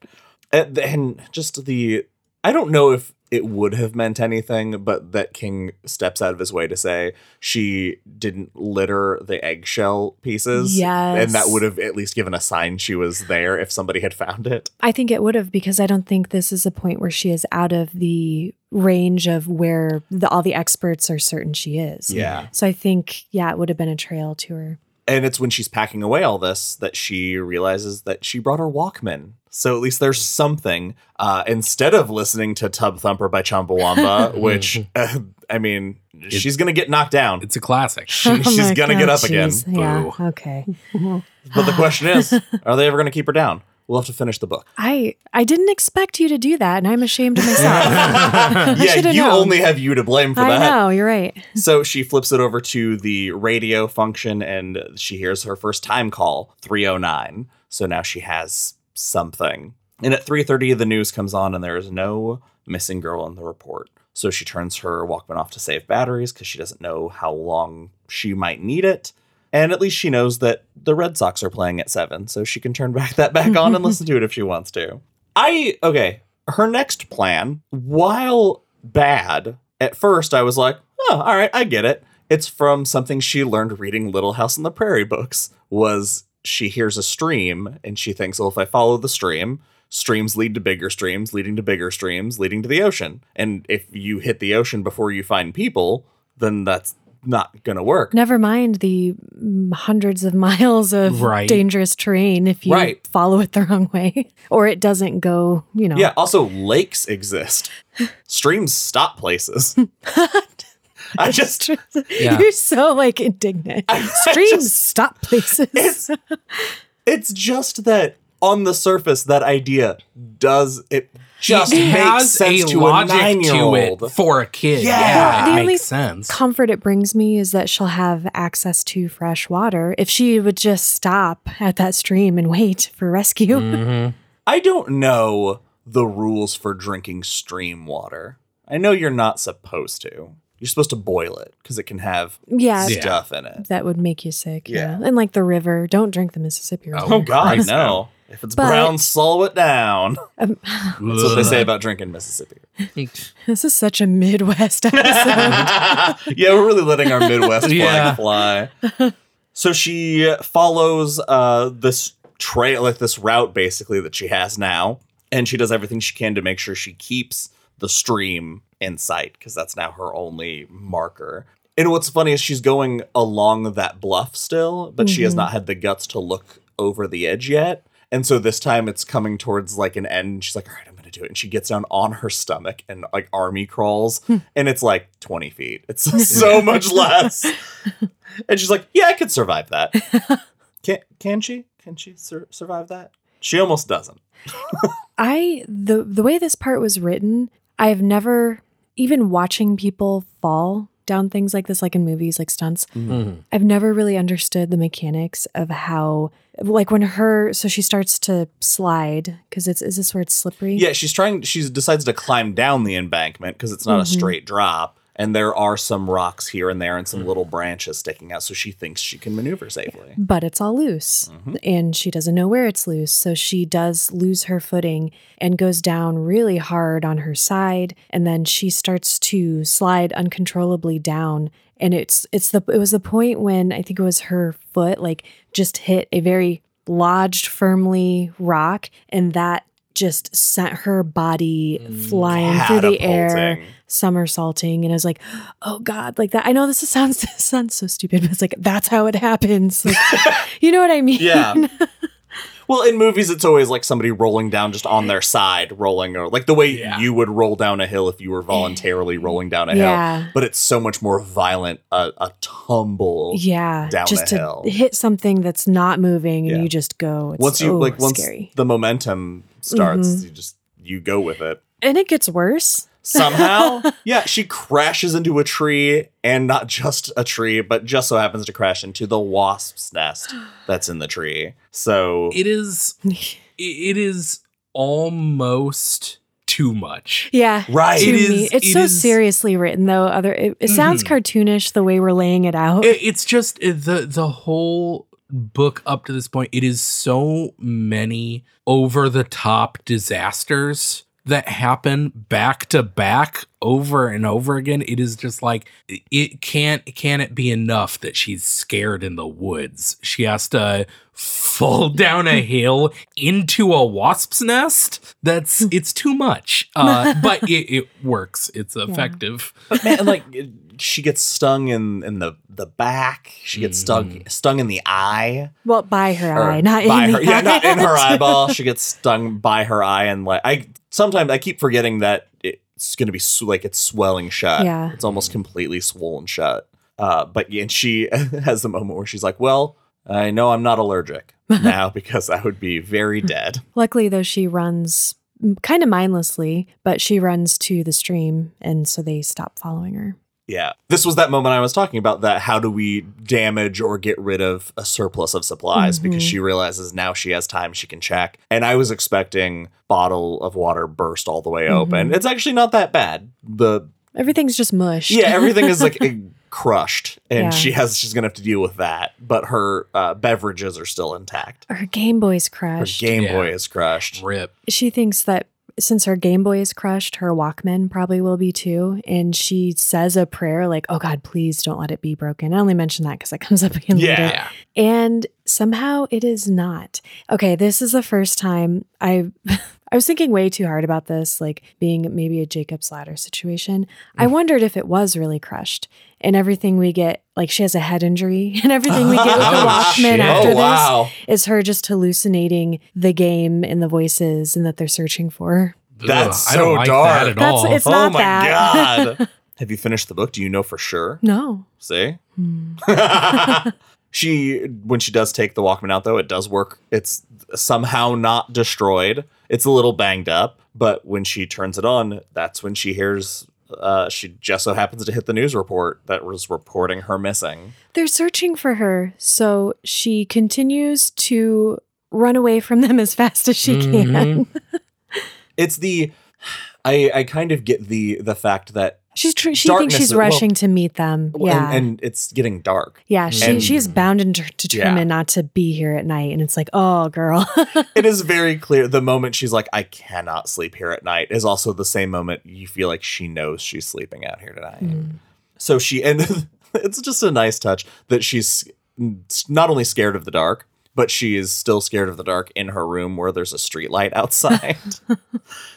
and, and just the I don't know if it would have meant anything, but that King steps out of his way to say she didn't litter the eggshell pieces. And that would have at least given a sign she was there if somebody had found it. I think it would have because I don't think this is a point where she is out of the range of where the, all the experts are certain she is. Yeah. So I think, yeah, it would have been a trail to her. And it's when she's packing away all this that she realizes that she brought her Walkman. So at least there's something uh, instead of listening to Tub Thumper by Chumbawamba, which uh, I mean, she's gonna get knocked down. it's a classic She- Oh she's gonna God, get up again. Yeah. Boo. Okay. But the question is, are they ever gonna keep her down? We'll have to finish the book. I I didn't expect you to do that, and I'm ashamed of myself. Yeah, you known. only have you to blame for I that. know you're right. So she flips it over to the radio function and she hears her first time call, 309. So now she has something. And at 3:30 the news comes on and there is no missing girl in the report. So she turns her Walkman off to save batteries cuz she doesn't know how long she might need it. And at least she knows that the Red Sox are playing at 7, so she can turn back that back on and listen to it if she wants to. I okay, her next plan, while bad, at first I was like, oh, all right, I get it. It's from something she learned reading Little House on the Prairie books. Was she hears a stream and she thinks, well, if I follow the stream, streams lead to bigger streams, leading to bigger streams, leading to the ocean. And if you hit the ocean before you find people, then that's not gonna work. Never mind the mm, hundreds of miles of Right. dangerous terrain if you Right. follow it the wrong way, or it doesn't go. You know. Yeah, also lakes exist. Streams stop places. I just Yeah. You're so like indignant. I Streams just- stop places. it's it's just that on the surface, that idea does it just it makes has sense a to a nine year to old. it for a kid. Yeah. Yeah, The it only makes sense. Comfort it brings me is that she'll have access to fresh water if she would just stop at that stream and wait for rescue. Mhm. I don't know the rules for drinking stream water. I know you're not supposed to. You're supposed to boil it because it can have Yeah, Yeah. stuff in it. that would make you sick. Yeah. Yeah. And like the river, don't drink the Mississippi River. Oh, Oh God, no! If it's But- brown, slow it down. Um, That's what they say about drinking Mississippi. this is such a Midwest episode. yeah, we're really letting our Midwest flag Yeah. fly. So she follows uh, this trail, like this route, basically that she has now, and she does everything she can to make sure she keeps the stream in sight because that's now her only marker. And what's funny is she's going along that bluff still, but she has Mhm. not had the guts to look over the edge yet. And so this time it's coming towards like an end. She's like, all right, I'm going to do it. And she gets down on her stomach and like army crawls. Hmm. and it's like 20 feet. It's so much less. And she's like, yeah, I could survive that. Can, can she? Can she sur- survive that? She almost doesn't. I the the way this part was written, I've never even watching people fall down things like this, like in movies, like stunts. Mhm. I've never really understood the mechanics of how, like when her, so she starts to slide because it's is this where it's slippery? Yeah, she's trying, she decides to climb down the embankment because it's not a Mhm. straight drop. And there are some rocks here and there and some little branches sticking out. So she thinks she can maneuver safely. but it's all loose Mhm. and she doesn't know where it's loose. So she does lose her footing and goes down really hard on her side. And then she starts to slide uncontrollably down. And it's, it's the, it was the point when I think it was her foot like just hit a very lodged firmly rock. And that just sent her body mm, flying through the air somersaulting and I was like, oh God, like that. I know this sounds this sounds so stupid, but it's like that's how it happens. Like, you know what I mean? Yeah. Well, in movies, it's always like somebody rolling down just on their side, rolling, or like the way Yeah. you would roll down a hill if you were eh, voluntarily rolling down a Yeah. hill. But it's so much more violent, a, a tumble. Yeah. Down just the to hill. hit something that's not moving and Yeah. you just go. It's once you so like, once scary. the momentum starts, Mhm. you just you go with it. And it gets worse. Somehow, yeah, she crashes into a tree, and not just a tree, but just so happens to crash into the wasp's nest that's in the tree. So It is. It is almost too much. Yeah. Right. To It me. is- it's it so is- seriously written though. Other it, it sounds Mhm. cartoonish the way we're laying it out. It- it's just uh, the the whole book up to this point. It is so many over the top disasters that happen back to back over and over again. It is just like it can't can it be enough that she's scared in the woods. She has to fall down a hill into a wasp's nest. That's it's too much. Uh, but it, it works. It's effective. But man, like she gets stung in in the the back. She gets stung stung in the eye. well, by her Or eye, not by in her. the Yeah, eye. not in her eyeball. She gets stung by her eye, and like I sometimes I keep forgetting that it's gonna be sw- like it's swelling shut. Yeah. it's almost completely swollen shut. Uh, but yeah, and she has the moment where she's like, "Well, I know I'm not allergic now because I would be very dead." Luckily, though, she runs kind of mindlessly, but she runs to the stream, and so they stop following her. Yeah. This was that moment I was talking about that how do we damage or get rid of a surplus of supplies because Mhm. she realizes now she has time she can check. And I was expecting bottle of water burst all the way open. Mhm. It's actually not that bad. The Everything's just mush. yeah, everything is like crushed and Yeah. she has she's going to have to deal with that, but her uh, beverages are still intact. her Game Boy's crushed. Her. Game Yeah. Boy is crushed. Rip. she thinks that since her Game Boy is crushed, her Walkman probably will be too. And she says a prayer like, "Oh God, please don't let it be broken." I only mention that because it comes up again Yeah. later. And somehow it is not. Okay, this is the first time I I was thinking way too hard about this, like being maybe a Jacob's ladder situation. I Mm. wondered if it was really crushed. And everything we get, like she has a head injury, and everything we get with the Oh, Walkman shit. after oh wow. this is her just hallucinating the game and the voices and that they're searching for. her. That's Ugh, I don't so like dark. That at That's- all. it's- oh not my that. god. have you finished the book? Do you know for sure? No. See? Hmm. She when she does take the Walkman out though, it does work. It's somehow not destroyed. It's a little banged up, but when she turns it on, that's when she hears uh, she just so happens to hit the news report that was reporting her missing. They're searching for her, so she continues to run away from them as fast as she can. It's the I I kind of get the the fact that She's tr- she thinks she's is- well- rushing to meet them. Yeah. and, and it's getting dark. yeah, she and- she's bound and de- determined Yeah. not to be here at night and it's like, "Oh, girl." it is very clear the moment she's like i cannot sleep here at night is also the same moment you feel like she knows she's sleeping out here tonight Mm. so she and it's just a nice touch that she's not only scared of the dark but she is still scared of the dark in her room where there's a street light outside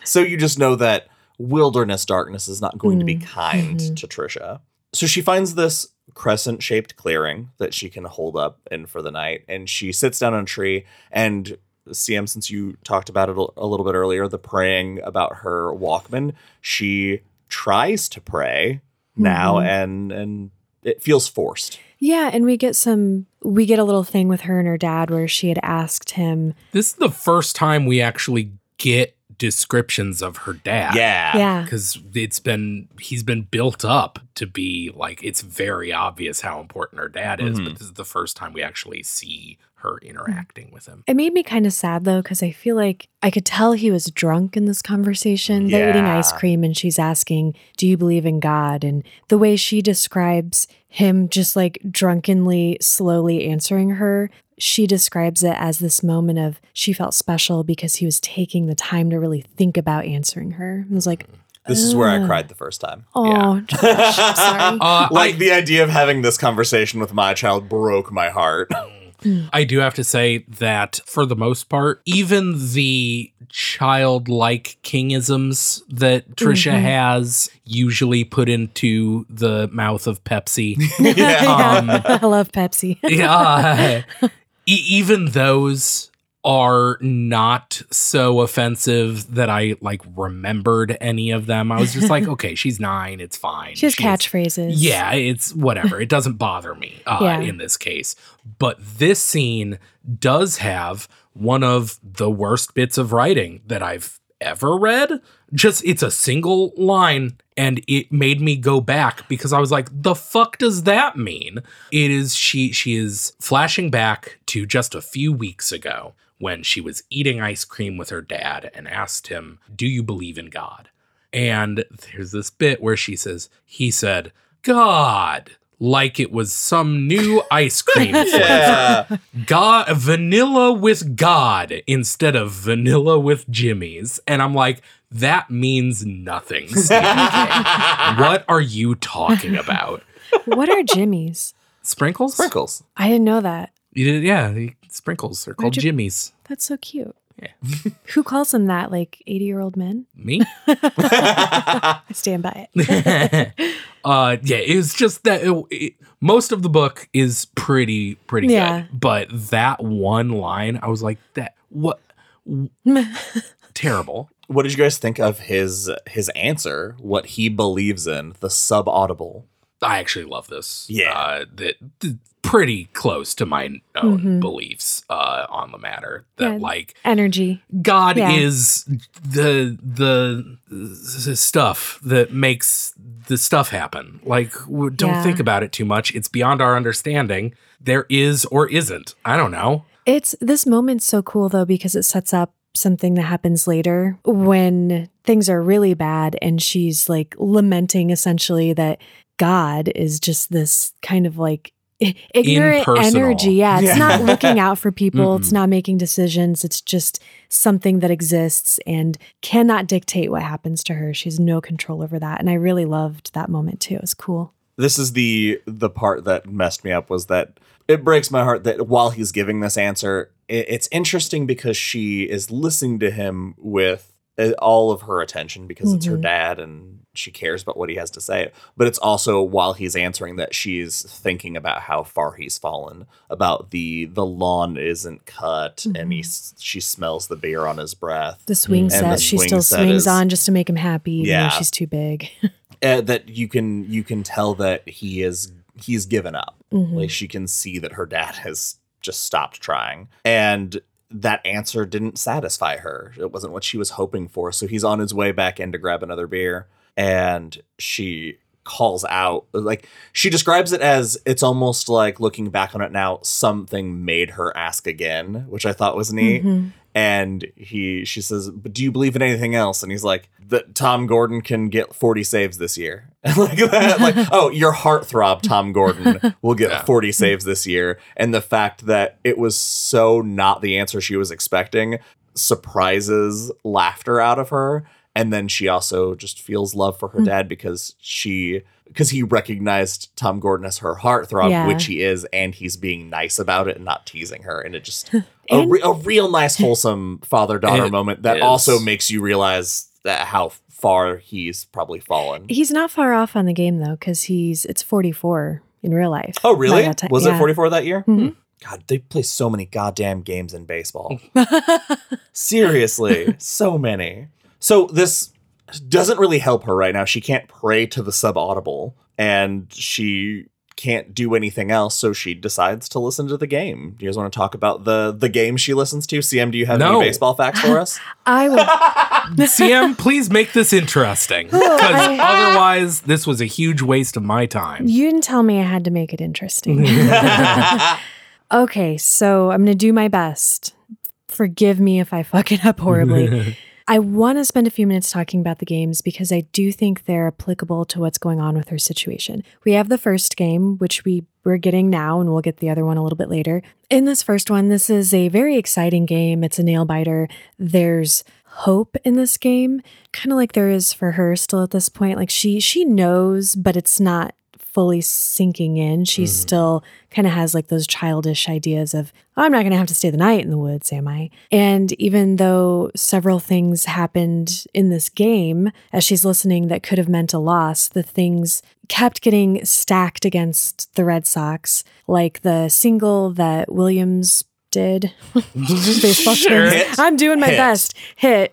so you just know that wilderness darkness is not going to be kind Mhm. to trisha so she finds this crescent shaped clearing that she can hold up in for the night and she sits down on a tree and CM, since you talked about it a a little bit earlier, the praying about her Walkman, she tries to pray now, Mhm. and and it feels forced. yeah, and we get some we get a little thing with her and her dad where she had asked him, This is the first time we actually get descriptions of her dad. Yeah, yeah. Because it's been, he's been built up to be like, it's very obvious how important her dad is, Mhm. but this is the first time we actually see her interacting with him. It made me kind of sad though, because I feel like I could tell he was drunk in this conversation. They're eating ice cream and she's asking, Do you believe in God? And the way she describes him just like drunkenly, slowly answering her, she describes it as this moment of she felt special because he was taking the time to really think about answering her. It was like, this is where I cried the first time. Oh, Josh, I'm sorry. Uh, Like I, the idea of having this conversation with my child broke my heart. I do have to say that for the most part, even the childlike kingisms that Trisha Mhm. has usually put into the mouth of Pepsi. yeah. Um, I love Pepsi. yeah. E- even those are not so offensive that I like remembered any of them. I was just like, okay, she's nine, it's fine. She has She's- catchphrases. Yeah, it's whatever. It doesn't bother me uh, Yeah. in this case. But this scene does have one of the worst bits of writing that I've ever read. Just it's a single line and it made me go back because I was like, the fuck does that mean? It is she she is flashing back to just a few weeks ago when she was eating ice cream with her dad and asked him, "Do you believe in God?" And there's this bit where she says, he said, God, like it was some new ice cream flavor. yeah. God, vanilla with God instead of vanilla with Jimmy's. And I'm like, that means nothing. Stephen what are you talking about? What are Jimmy's? Sprinkles? Sprinkles. I didn't know that. You did- yeah, the sprinkles. They're called Where'd you- Jimmy's. That's so cute. Yeah. Who calls them that? Like 80 year old men? Me? I stand by it. uh yeah it was just that it, it- most of the book is pretty pretty Yeah. good but that one line i was like that what terrible what did you guys think of his his answer? What he believes in, the subaudible. i actually love this Yeah. uh that th- pretty close to my own Mhm. beliefs uh on the matter that Yeah. like Energy. god Yeah. is the the the stuff that makes the stuff happen like don't Yeah. think about it too much it's beyond our understanding there is or isn't i don't know It's this moment's so cool though because it sets up something that happens later when things are really bad and she's like lamenting essentially that God is just this kind of like ignorant Impersonal. energy. Yeah, it's Yeah. not looking out for people. It's Mm-mm. not making decisions. It's just something that exists and cannot dictate what happens to her. She has no control over that. And I really loved that moment too. It was cool. this is the the part that messed me up was that it breaks my heart that while he's giving this answer it, it's interesting because she is listening to him with uh, all of her attention because it's her Mhm. dad and she cares about what he has to say but it's also while he's answering that she's thinking about how far he's fallen about the the lawn isn't cut and he she smells the beer on his breath The swing And set, the she swing still set swings is- on just to make him happy, even Yeah. though she's too big. uh, that you can you can tell that he is he's given up. Mhm. Like she can see that her dad has just stopped trying. And that answer didn't satisfy her. It wasn't what she was hoping for. So he's on his way back in to grab another beer. And she calls out like she describes it as it's almost like looking back on it now something made her ask again which i thought was neat Mhm. And he she says but do you believe in anything else? And he's like that tom gordon can get 40 saves this year. Like that like oh your heartthrob tom gordon will get Yeah. 40 saves this year. And the fact that it was so not the answer she was expecting surprises laughter out of her and then she also just feels love for her Hmm. dad because she because he recognized Tom Gordon as her heartthrob, Yeah. which he is, and he's being nice about it and not teasing her, and it just a, re- a real nice wholesome father daughter moment that is. also makes you realize that how far he's probably fallen. He's not far off on the game though, because he's it's 44 in real life. Oh, really? that time- Was it 44 that year? Mhm. God, they play so many goddamn games in baseball. Seriously, so many. So this doesn't really help her right now. She can't pray to the subaudible and she can't do anything else, so she decides to listen to the game. Do you guys want to talk about the the game she listens to? CM, do you have No. any baseball facts for us? I will. CM, please make this interesting. Because I- otherwise, this was a huge waste of my time. you didn't tell me I had to make it interesting. okay, so I'm gonna do my best. Forgive me if I fuck it up horribly. I want to spend a few minutes talking about the games because I do think they're applicable to what's going on with her situation. We have the first game, which we we're getting now, and we'll get the other one a little bit later. In this first one, this is a very exciting game. It's a nail biter. There's hope in this game, kind of like there is for her still at this point. Like she she knows, but it's not fully sinking in. She Mhm. still kind of has like those childish ideas of, "Oh, I'm not going to have to stay the night in the woods, am I? And even though several things happened in this game as she's listening that could have meant a loss, the things kept getting stacked against the Red Sox, like the single that Williams did. Baseball Sure. I'm doing my Hit. best. Hit.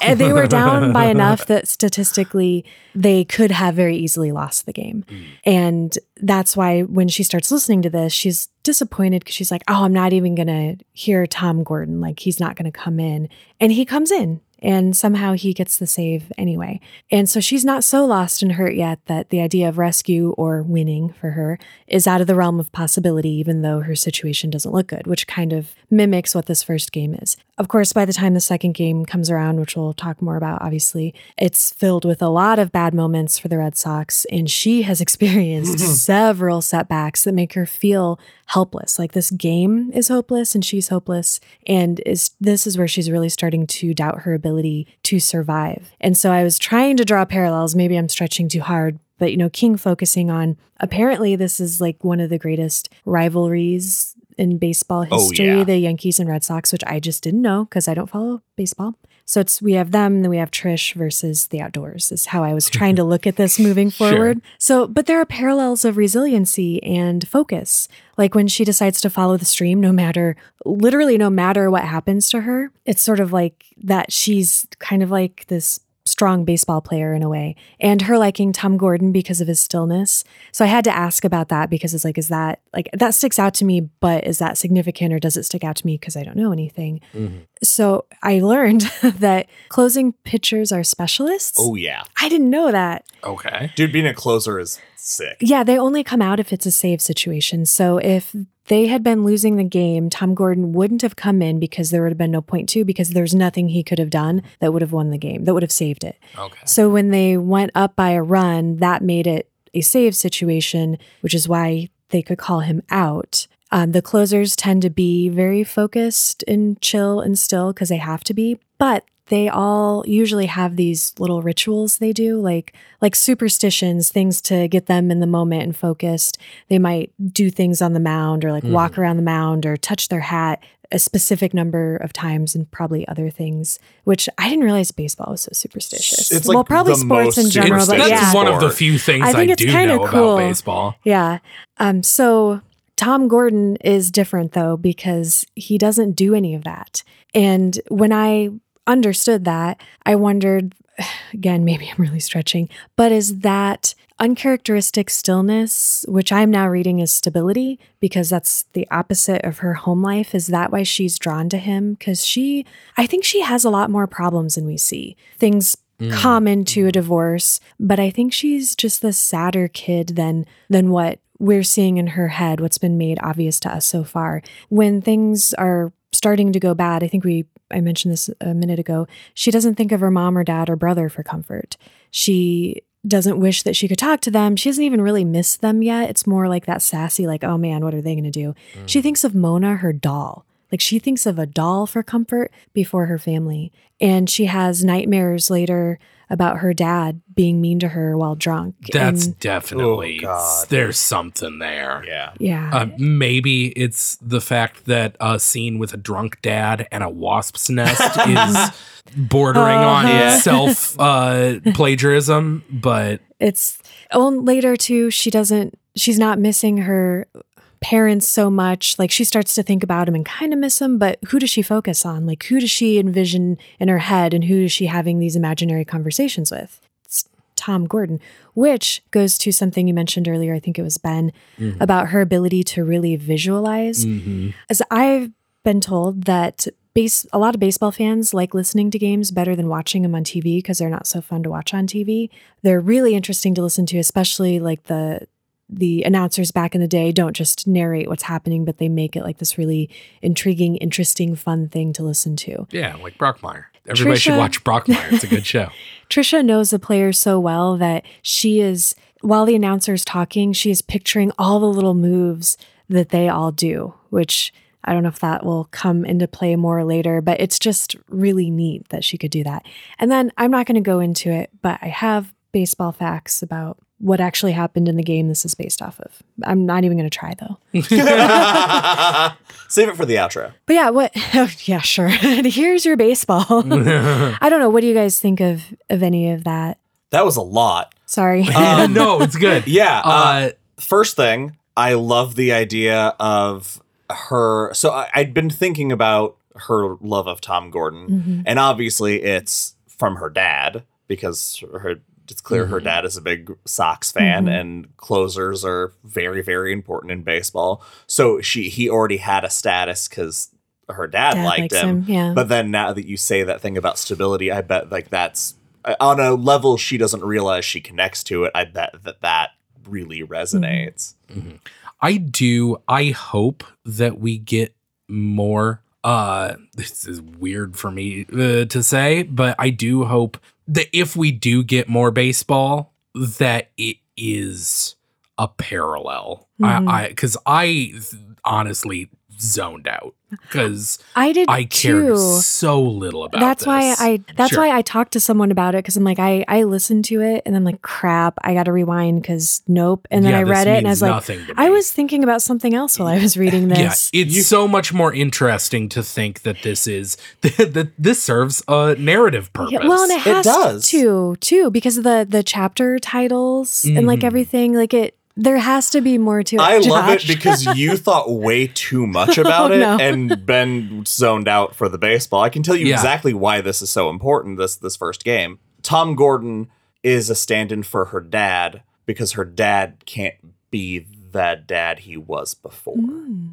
And they were down by enough that statistically they could have very easily lost the game. Mm. And that's why when she starts listening to this, she's disappointed because she's like, oh, I'm not even going to hear Tom Gordon. Like, he's not going to come in. And he comes in and somehow he gets the save anyway. And so she's not so lost and hurt yet that the idea of rescue or winning for her is out of the realm of possibility, even though her situation doesn't look good, which kind of mimics what this first game is. Of course, by the time the second game comes around, which we'll talk more about, obviously, it's filled with a lot of bad moments for the Red Sox. And she has experienced mm-hmm. several setbacks that make her feel helpless. Like this game is hopeless and she's hopeless. And is this is where she's really starting to doubt her ability to survive. And so I was trying to draw parallels. Maybe I'm stretching too hard, but you know, King focusing on apparently this is like one of the greatest rivalries in baseball Oh, history, yeah. the Yankees and Red Sox, which I just didn't know because I don't follow baseball. So it's we have them, then we have Trish versus the outdoors is how I was trying to look at this moving Sure. forward. So, but there are parallels of resiliency and focus. Like when she decides to follow the stream, no matter, literally, no matter what happens to her, it's sort of like that she's kind of like this strong baseball player in a way. And her liking Tom Gordon because of his stillness. So I had to ask about that because it's like, is that like that sticks out to me, but is that significant or does it stick out to me because I don't know anything? Mhm. So I learned that closing pitchers are specialists. oh yeah. I didn't know that. Okay. Dude, being a closer is sick. Yeah, they only come out if it's a save situation. So if they had been losing the game, Tom Gordon wouldn't have come in because there would have been no point to because there's nothing he could have done that would have won the game, that would have saved it. Okay. So when they went up by a run, that made it a save situation, which is why they could call him out. Um, the closers tend to be very focused and chill and still because they have to be, but they all usually have these little rituals they do, like like superstitions, things to get them in the moment and focused. They might do things on the mound or like walk around the mound or touch their hat a specific number of times and probably other things, which I didn't realize baseball was so superstitious. It's like well, probably the sports in general, but that's yeah. one of the few things I I, think it's do kinda know cool. about baseball. Yeah. Um, so Tom Gordon is different though, because he doesn't do any of that. And when I understood that, I wondered again, maybe I'm really stretching, but is that uncharacteristic stillness, which I'm now reading as stability because that's the opposite of her home life. Is that why she's drawn to him? Because she, I think she has a lot more problems than we see. Things mm. common to a mm. divorce, but I think she's just the sadder kid than than what we're seeing in her head, what's been made obvious to us so far. When things are starting to go bad, I think we I mentioned this a minute ago, she doesn't think of her mom or dad or brother for comfort. She doesn't wish that she could talk to them. She doesn't even really miss them yet. It's more like that sassy, like, oh man, what are they going to do? Mm. She thinks of Mona, her doll. Like she thinks of a doll for comfort before her family. And she has nightmares later about her dad being mean to her while drunk. That's and, definitely Oh, God. there's something there. Yeah. yeah. Uh, maybe it's the fact that a scene with a drunk dad and a wasp's nest is bordering on Uh-huh. self uh, plagiarism, but it's oh later too she doesn't she's not missing her parents so much like she starts to think about him and kind of miss him but who does she focus on? Like who does she envision in her head and who is she having these imaginary conversations with? It's tom gordon which goes to something you mentioned earlier i think it was ben mm-hmm. about her ability to really visualize. Mm-hmm. As i've been told that base a lot of baseball fans like listening to games better than watching them on TV because they're not so fun to watch on TV. They're really interesting to listen to, especially like the the announcers back in the day don't just narrate what's happening, but they make it like this really intriguing, interesting, fun thing to listen to. yeah, like Brockmire. Everybody should Trisha- watch Brockmire. It's a good show. Trisha knows the players so well that she is, while the announcer is talking, she is picturing all the little moves that they all do, which I don't know if that will come into play more later, but it's just really neat that she could do that. And then I'm not going to go into it, but I have baseball facts about what actually happened in the game this is based off of. I'm not even going to try though. Save it for the outro. But yeah, what? Oh, yeah, sure. Here's your baseball. I don't know. What do you guys think of of any of that? That was a lot. Sorry. Uh, no, it's good. Yeah. Uh, Uh, first thing, I love the idea of her. So I, I'd been thinking about her love of Tom Gordon, Mhm. and obviously it's from her dad because her. It's clear her Mhm. dad is a big Sox fan, Mhm. and closers are very, very important in baseball. So she he already had a status because her dad, Dad liked him. him. Yeah. But then now that you say that thing about stability, I bet like that's uh, on a level she doesn't realize she connects to it. I bet that that really resonates. I do. I hope that we get more. Uh, this is weird for me uh, to say, but I do hope that if we do get more baseball, that it is a parallel. Mhm. I, I, because I honestly zoned out because I did I cared too. so little about. that's why. I that's Sure. why I talked to someone about it because I'm like I I listened to it and I'm like crap I got to rewind because nope and then Yeah, I read it and I was like I was thinking about something else while I was reading this. Yeah, it's so much more interesting to think that this is that this serves a narrative purpose. Yeah, well, and it has does. to too because of the the chapter titles and like Mhm. everything. Like it, there has to be more to it. I love it because you thought way too much about Oh, it no. and Ben zoned out for the baseball. I can tell you Yeah. exactly why this is so important this this first game. Tom Gordon is a stand-in for her dad because her dad can't be that dad he was before. Mm.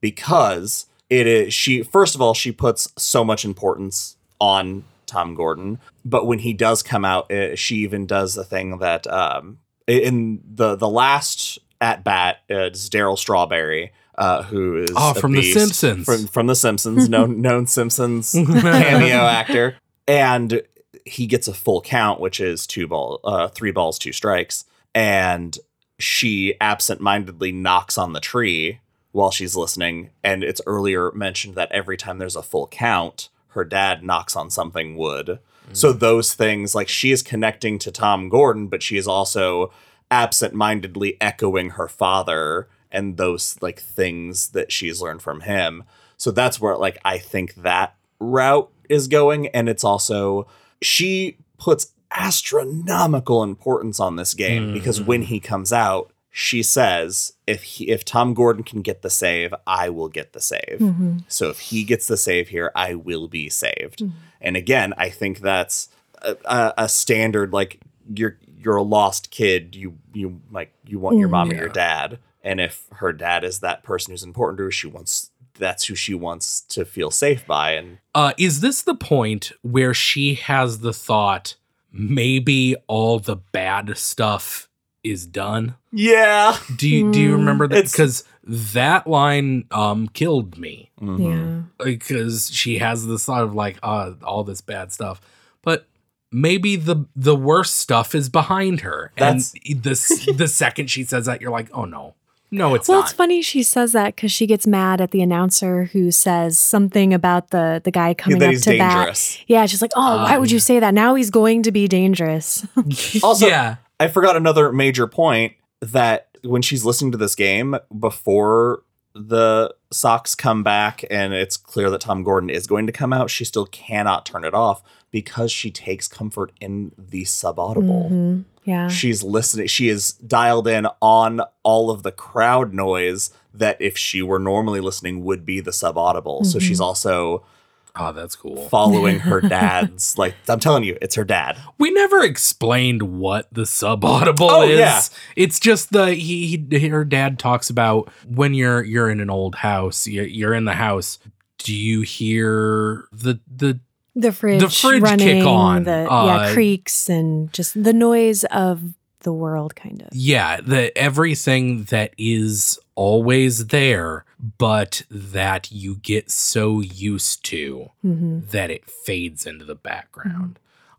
because it is she first of all she puts so much importance on Tom Gordon but when he does come out uh, she even does the thing that um in the the last at bat uh, it's Darryl Strawberry uh, who is Oh, from The. Simpsons. from from the Simpsons known known Simpsons cameo actor and he gets a full count which is two ball uh three balls two strikes and she absentmindedly knocks on the tree while she's listening and it's earlier mentioned that every time there's a full count her dad knocks on something wood so those things like she is connecting to Tom Gordon but she is also absentmindedly echoing her father and those like things that she's learned from him. So that's where like I think that route is going and it's also she puts astronomical importance on this game because mm-hmm. when he comes out she says if he, if Tom Gordon can get the save I will get the save. Mhm. so if he gets the save here I will be saved. Mhm. and again I think that's a, a, a standard like you're you're a lost kid, you you like you want your Mm, mom or your dad, and if her dad is that person who's important to her, she wants that's who she wants to feel safe by, and Uh, is this the point where she has the thought maybe all the bad stuff is done? yeah, Do you do you Mm. remember that? Because that line um killed me Mm-hmm. Yeah. because she has this thought of like uh, all this bad stuff, but maybe the the worst stuff is behind her. That's- and the the second she says that, you're like, oh no, no, it's well, not. it's funny she says that because she gets mad at the announcer who says something about the the guy coming that up he's to bat. Yeah, she's like, "Oh, why Uh, would you say that? Now he's going to be dangerous." Also, yeah, I forgot another major point that when she's listening to this game before the Sox come back and it's clear that Tom Gordon is going to come out, she still cannot turn it off because she takes comfort in the subaudible. Mhm. Yeah. She's listening. She is dialed in on all of the crowd noise that if she were normally listening would be the subaudible. So she's also oh, that's cool. following her dad's like I'm telling you, it's her dad. We never explained what the subaudible Oh, is. yeah. It's just the he, he her dad talks about when you're you're in an old house, you're, you're in the house. Do you hear the the the fridge, the fridge running, kick on, the uh, yeah creaks and just the noise of the world, kind of. yeah the everything that is always there, but that you get so used to hmm that it fades into the background.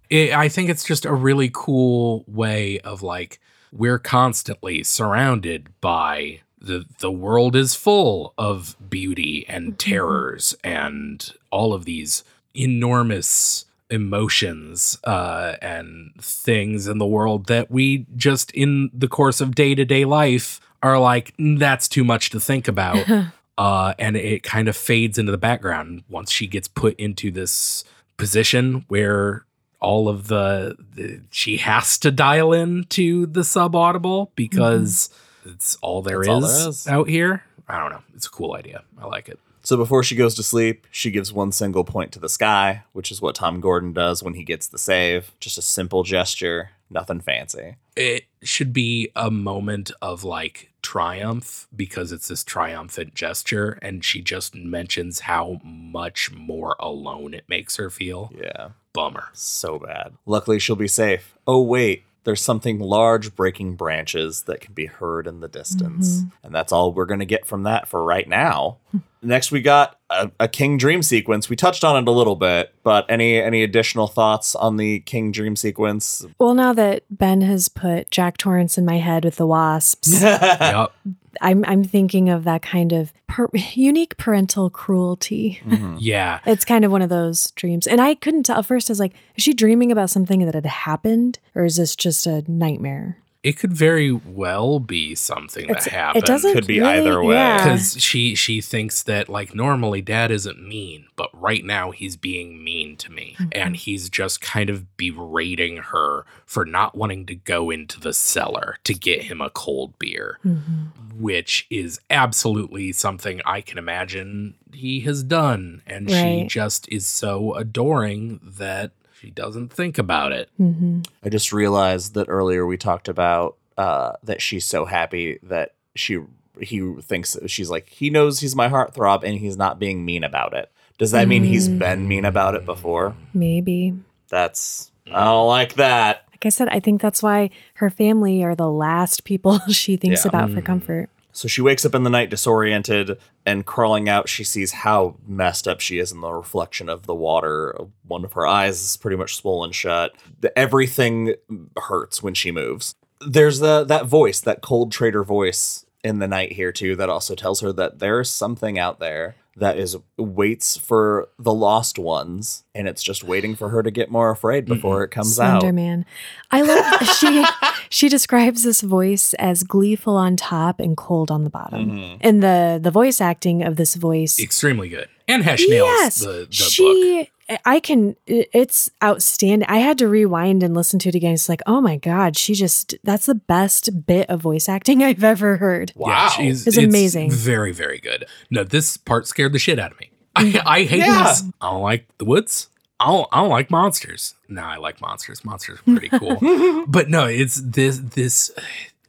It, I think it's just a really cool way of like we're constantly surrounded by the the world is full of beauty and terrors and all of these enormous emotions uh, and things in the world that we just in the course of day-to-day life are like "Mm, that's too much to think about uh, and it kind of fades into the background once she gets put into this position where all of the, the she has to dial in to the subaudible because it's all there is all there is. out here. I don't know. It's a cool idea. I like it. So before she goes to sleep, she gives one single point to the sky, which is what Tom Gordon does when he gets the save. Just a simple gesture, nothing fancy. It should be a moment of like triumph because it's this triumphant gesture and she just mentions how much more alone it makes her feel. Yeah, Bummer. so bad. Luckily, she'll be safe. Oh, wait, there's something large breaking branches that can be heard in the distance. Mm-hmm. And that's all we're going to get from that for right now. Next, we got a, a King Dream sequence. We touched on it a little bit, but any any additional thoughts on the King Dream sequence? Well, now that Ben has put Jack Torrance in my head with the wasps, yep. I'm I'm thinking of that kind of per- unique parental cruelty. Mhm. Yeah. It's kind of one of those dreams, and I couldn't tell at first. I was like, is she dreaming about something that had happened, or is this just a nightmare? It could very well be something It's- that happened. It doesn't Could be really- either way. yeah. because she she thinks that like normally dad isn't mean but right now he's being mean to me Mm-hmm. and he's just kind of berating her for not wanting to go into the cellar to get him a cold beer Mhm. which is absolutely something i can imagine he has done and she just is so adoring that she doesn't think about it Mhm. I just realized that earlier we talked about uh, that she's so happy that she he thinks she's like he knows he's my heartthrob and he's not being mean about it. Does that mean he's been mean about it before? Maybe. That's I don't like that. Like I said, I think that's why her family are the last people she thinks Yeah. about for Mm. comfort. So she wakes up in the night disoriented and crawling out. She sees how messed up she is in the reflection of the water. One of her eyes is pretty much swollen shut. The, everything hurts when she moves. There's the that voice, that cold traitor voice in the night here too, that also tells her that there's something out there that is waits for the lost ones, and it's just waiting for her to get more afraid before it comes Slender out. Man. I love she she describes this voice as gleeful on top and cold on the bottom. Mhm. And the the voice acting of this voice extremely good and Heche nails yes, the, the book she I can it's outstanding. I had to rewind and listen to it again. It's like, "Oh my god, she just that's the best bit of voice acting I've ever heard." Wow. she's, It's amazing. Very, very good. No, this part scared the shit out of me. I, I hate Yeah. this. I don't like the woods. I don't, I don't like monsters. No, I like monsters. Monsters are pretty cool. but no, it's this this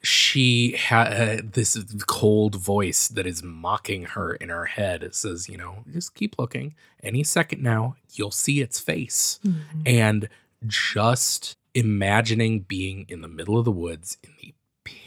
she had uh, this cold voice that is mocking her in her head. It says, you know, just keep looking. Any second now, you'll see its face. Mm-hmm. And just imagining being in the middle of the woods in the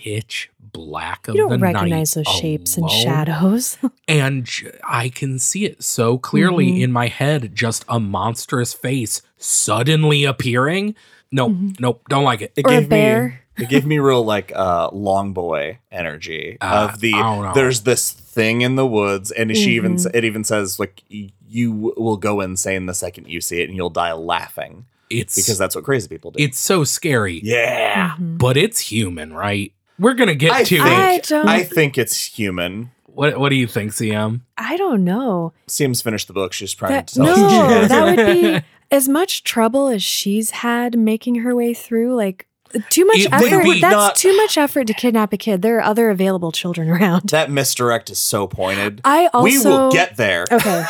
pitch black of You don't recognize night those shapes and shadows. and j- I can see it so clearly Mhm. in my head. Just a monstrous face suddenly appearing. Nope, Mhm. nope, don't like it. It Or a gave bear. me it gave me real like uh long boy energy Uh, of the I don't know. there's this thing in the woods and she even Mhm. it even says like y- you will go insane the second you see it and you'll die laughing It's because that's what crazy people do. it's so scary, yeah. Mhm. but it's human, right? We're gonna get I to think- I don't. I think it's human. what. What do you think, CM? I don't know. Seems finished the book. She's trying That, to tell us no, that would be as much trouble as she's had making her way through. Like too much It effort. That's not- too much effort to kidnap a kid. There are other available children around. that misdirect is so pointed. I also we will get there. okay.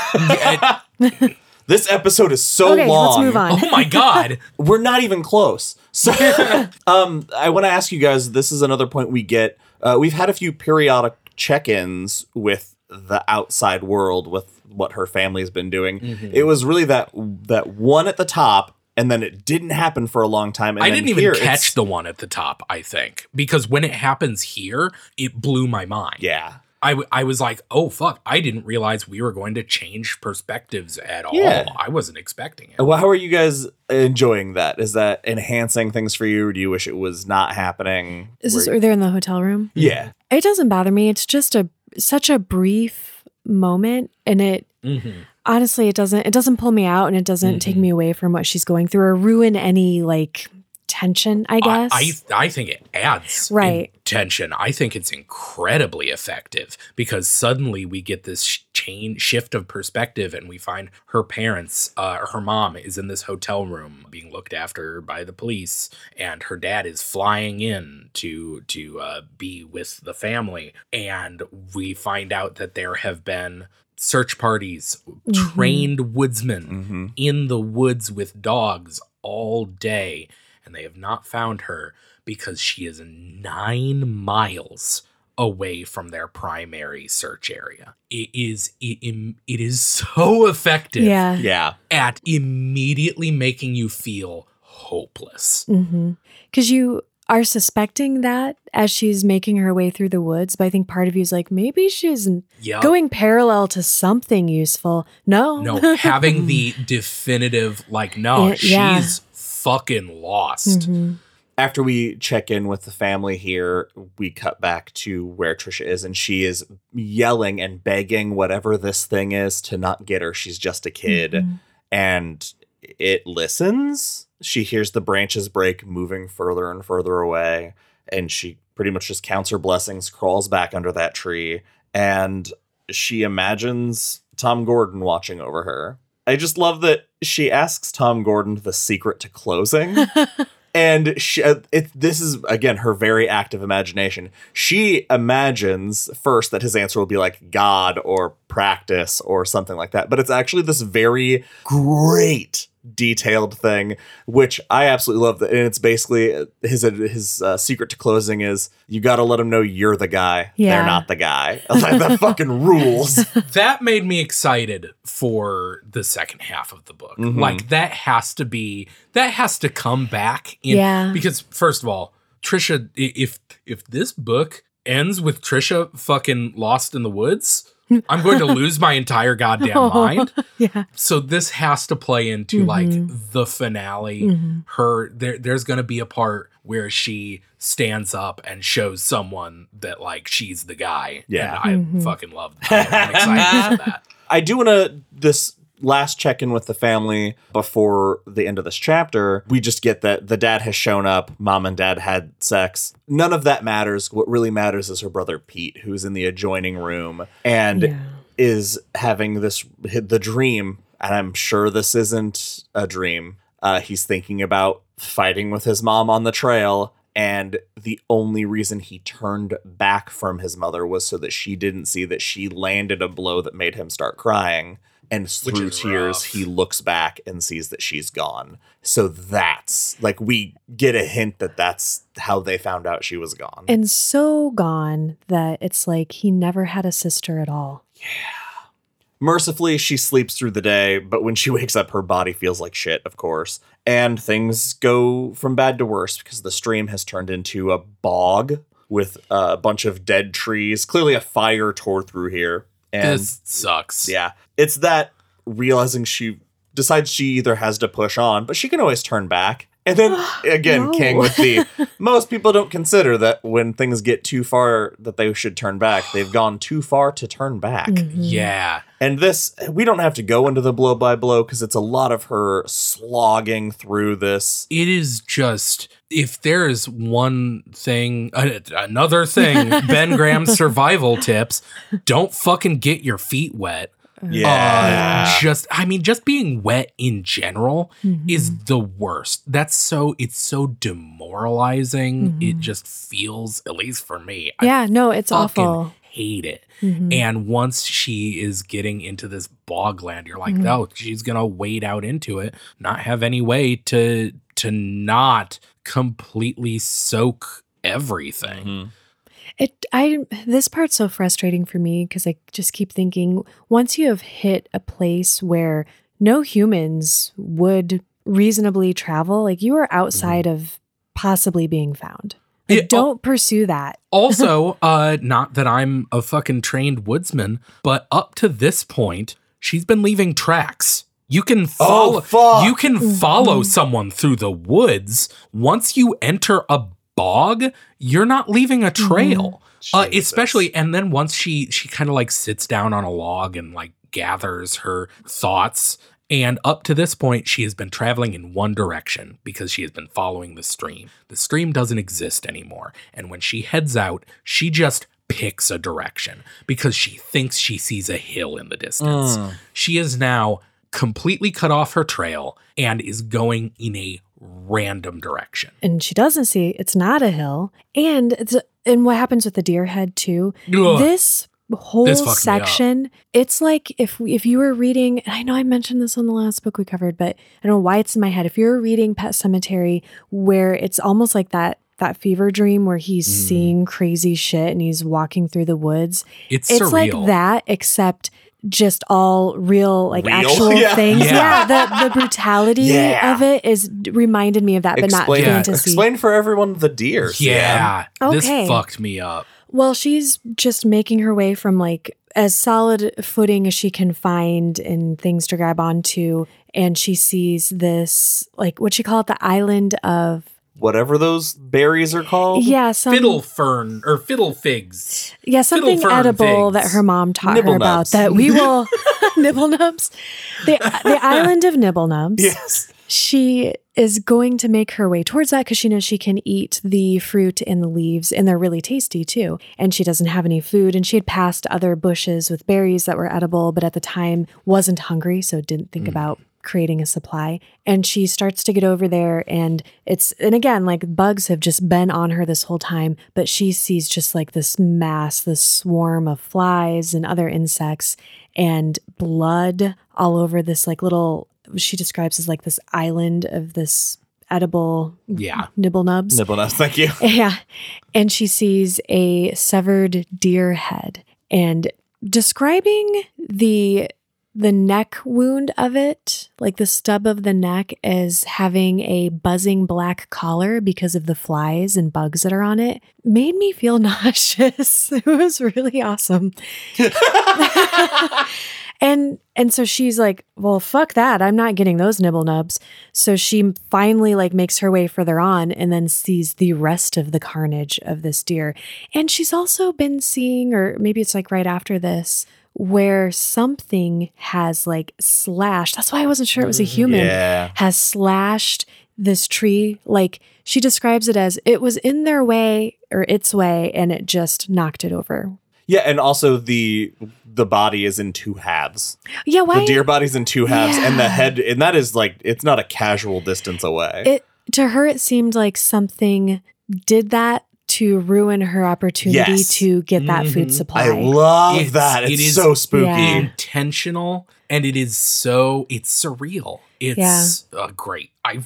This episode is so okay, long. let's move on. Oh my god! We're not even close. So, um, I want to ask you guys. This is another point we get. Uh, we've had a few periodic check-ins with the outside world, with what her family's been doing. Mm-hmm. It was really that that one at the top, and then it didn't happen for a long time. And I didn't even here catch the one at the top. I think because when it happens here, it blew my mind. Yeah, I, w- I was like, oh fuck! I didn't realize we were going to change perspectives at Yeah. all. I wasn't expecting it. well, how are you guys enjoying that? Is that enhancing things for you, or do you wish it was not happening? Is this Where- or they're in the hotel room? yeah, It doesn't bother me. It's just a such a brief moment and it Mhm. honestly it doesn't it doesn't pull me out and it doesn't take Mhm. me away from what she's going through or ruin any like tension, I guess. I, I I think it adds Right. tension. I think it's incredibly effective because suddenly we get this sh- chain shift of perspective, and we find her parents, uh, her mom is in this hotel room being looked after by the police, and her dad is flying in to to uh, be with the family, and we find out that there have been search parties, Mhm. trained woodsmen hmm in the woods with dogs all day, and they have not found her because she is nine miles away from their primary search area. It is it, it is so effective yeah. yeah. at immediately making you feel hopeless. Mm-hmm. Because you are suspecting that as she's making her way through the woods, but I think part of you is like, maybe she's Yeah. going parallel to something useful. No. no, having the definitive like no, she's. yeah. She's fucking lost. Mhm. after we check in with the family here, we cut back to where Trisha is, and she is yelling and begging whatever this thing is to not get her. She's just a kid, Mhm. and it listens. She hears the branches break, moving further and further away, and she pretty much just counts her blessings, crawls back under that tree, and she imagines Tom Gordon watching over her. I just love that she asks Tom Gordon the secret to closing and she, uh, it, this is again her very active imagination. She imagines first that his answer will be like God or practice or something like that, but it's actually this very great detailed thing, which I absolutely love. That, and it's basically uh, his his uh, secret to closing is you got to let them know you're the guy. Yeah. They're not the guy. Like that fucking rules. that made me excited for the second half of the book. Mhm. Like that has to be that has to come back in Yeah. because first of all, Trisha if if this book ends with Trisha fucking lost in the woods, I'm going to lose my entire goddamn mind. yeah. So this has to play into like Mhm. the finale. Mhm. Her there there's going to be a part where she stands up and shows someone that like she's the guy. Yeah. And I Mhm. fucking love that. I'm excited for that. I do want to this last check in with the family before the end of this chapter. We just get that the dad has shown up, mom and dad had sex. None of that matters. What really matters is her brother Pete, who's in the adjoining room and Yeah. is having this the dream. And I'm sure this isn't a dream. Uh, he's thinking about fighting with his mom on the trail. And the only reason he turned back from his mother was so that she didn't see that she landed a blow that made him start crying. And through tears rough. he looks back and sees that she's gone. So that's like we get a hint that that's how they found out she was gone. And so gone that it's like he never had a sister at all. Yeah. Mercifully, she sleeps through the day, but when she wakes up, her body feels like shit, of course. And things go from bad to worse because the stream has turned into a bog with a bunch of dead trees. Clearly, a fire tore through here. And this sucks. yeah, it's that realizing she decides she either has to push on, but she can always turn back. And then again, No. King with the most people don't consider that when things get too far that they should turn back, they've gone too far to turn back. Mhm. Yeah. And this, we don't have to go into the blow by blow because it's a lot of her slogging through this. It is just if there is one thing, uh, another thing, Ben Graham's survival tips: don't fucking get your feet wet. Yeah. Uh, just, I mean, just being wet in general Mhm. is the worst. That's so, it's so demoralizing. It Mhm. just feels, at least for me, I yeah, no, it's awful. hate it. Mhm. And once she is getting into this bogland, you're like, Mhm. oh, she's gonna wade out into it, not have any way to to not completely soak everything. It I this part's so frustrating for me because I just keep thinking once you have hit a place where no humans would reasonably travel, like you are outside of possibly being found. Like, Yeah, oh- don't pursue that. Also, uh, not that I'm a fucking trained woodsman, but up to this point, she's been leaving tracks. You can follow. fuck. You can follow Mhm. someone through the woods. Once you enter a bog, you're not leaving a trail. Uh, especially, and then once she she kind of like sits down on a log and like gathers her thoughts. And up to this point, she has been traveling in one direction because she has been following the stream. The stream doesn't exist anymore. And when she heads out, she just picks a direction because she thinks she sees a hill in the distance. Mm. She is now completely cut off her trail and is going in a random direction. And she doesn't see it's not a hill. And it's and what happens with the deer head too. Ugh. This whole This fucked me up. section, it's like if if you were reading, and I know I mentioned this on the last book we covered, but I don't know why it's in my head. If you're reading Pet Sematary, where it's almost like that that fever dream where he's Mm. seeing crazy shit and he's walking through the woods. It's, It's surreal. like that, except just all real, like Real? actual Yeah. things. Yeah. Yeah, the, the brutality Yeah. of it is reminded me of that, but not explain, fantasy. explain for everyone the deer. Sam. Yeah. This fucked me up. Well, she's just making her way from like as solid footing as she can find and things to grab onto. And she sees this, like, what she call it, the island of, Whatever those berries are called. yeah, some, fiddle fern or fiddle figs. yeah, something edible figs. that her mom taught Nibble her about that we will, nibble nubs, the, the island of nibble nubs. Yes. She is going to make her way towards that because she knows she can eat the fruit and the leaves, and they're really tasty too. And she doesn't have any food, and she had passed other bushes with berries that were edible, but at the time wasn't hungry, so didn't think mm. about creating a supply. And she starts to get over there, and it's, and again, like bugs have just been on her this whole time, but she sees just like this mass, this swarm of flies and other insects, and blood all over this like little she describes as like this island of this edible Yeah. nibble nubs. Nibble nubs Thank you. Yeah. And she sees a severed deer head and describing the the neck wound of it, like the stub of the neck is having a buzzing black collar because of the flies and bugs that are on it, made me feel nauseous. It was really awesome. and and so she's like, "Well, fuck that. I'm not getting those nibble nubs." So she finally like makes her way further on and then sees the rest of the carnage of this deer. And she's also been seeing or maybe it's like right after this where something has like slashed. That's why I wasn't sure it was a mm, human. Yeah. Has slashed this tree like she describes it as it was in their way or its way and it just knocked it over. Yeah, and also the the body is in two halves. Yeah, why The deer body's in two halves, and the head, and that is like it's not a casual distance away. it to her it seemed like something did that to ruin her opportunity Yes. to get that food Mhm. supply. I love It's- that. It's it is- so spooky. Yeah. intentional and it is so it's surreal it's uh, great i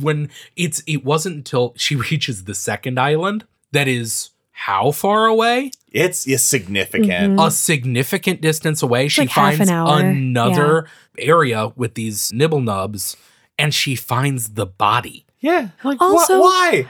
when it's it wasn't until she reaches the second island that is how far away It's, it's significant. Mhm. a significant distance away she like finds an hour. another area with these nibble nubs and she finds the body Yeah. Like, Also- wh- why?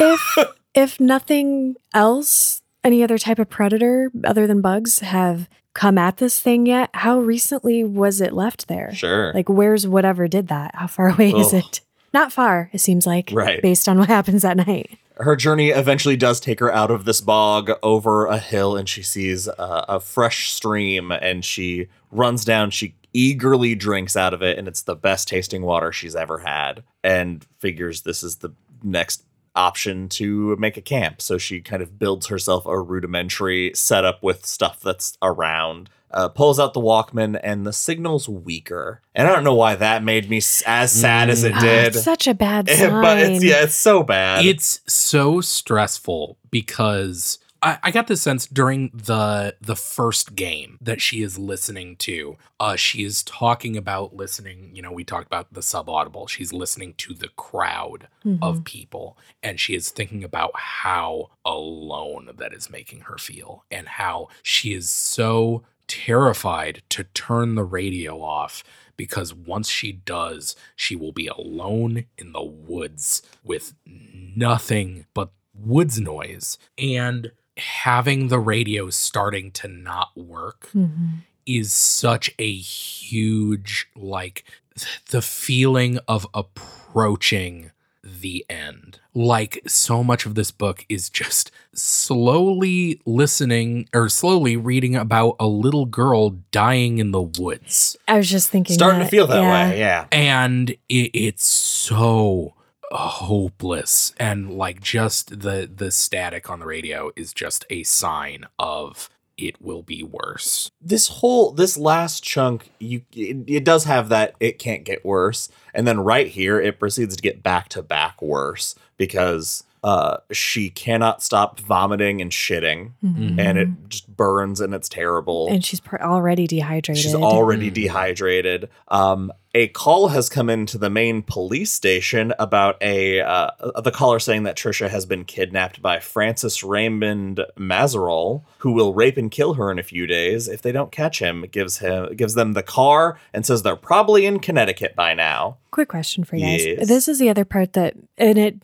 if if nothing else, any other type of predator other than bugs have come at this thing yet, how recently was it left there? Sure. Like where's whatever did that? How far away is it? Not far, it seems like. Right. Based on what happens at night. her journey eventually does take her out of this bog over a hill and she sees a, a fresh stream and she runs down she eagerly drinks out of it and it's the best tasting water she's ever had and figures this is the next option to make a camp. So she kind of builds herself a rudimentary setup with stuff that's around uh, pulls out the walkman and the signal's weaker. And i don't know why that made me as sad as it Ah, did. It's such a bad sign. but it's yeah it's so bad. It's so stressful because I, I got the sense during the the first game that she is listening to. Uh, she is talking about listening. You know, we talked about the sub audible. She's listening to the crowd Mhm. of people, and she is thinking about how alone that is making her feel, and how she is so terrified to turn the radio off because once she does, she will be alone in the woods with nothing but woods noise. And having the radio starting to not work Mhm. is such a huge, like, th- the feeling of approaching the end. Like, so much of this book is just slowly listening or slowly reading about a little girl dying in the woods I was just thinking starting to feel that yeah. way yeah and it, it's so hopeless and like just the the static on the radio is just a sign of it will be worse. This whole this last chunk you it, it does have that it can't get worse and then right here it proceeds to get back to back worse because uh she cannot stop vomiting and shitting Mhm. and it just burns and it's terrible and she's pr- already dehydrated. she's already Mhm. dehydrated um a call has come into the main police station about a uh, the caller saying that Trisha has been kidnapped by Francis Raymond Mazerol, who will rape and kill her in a few days if they don't catch him. Gives him gives them the car and says they're probably in Connecticut by now. Quick question for you guys. Yes. This is the other part that, and it,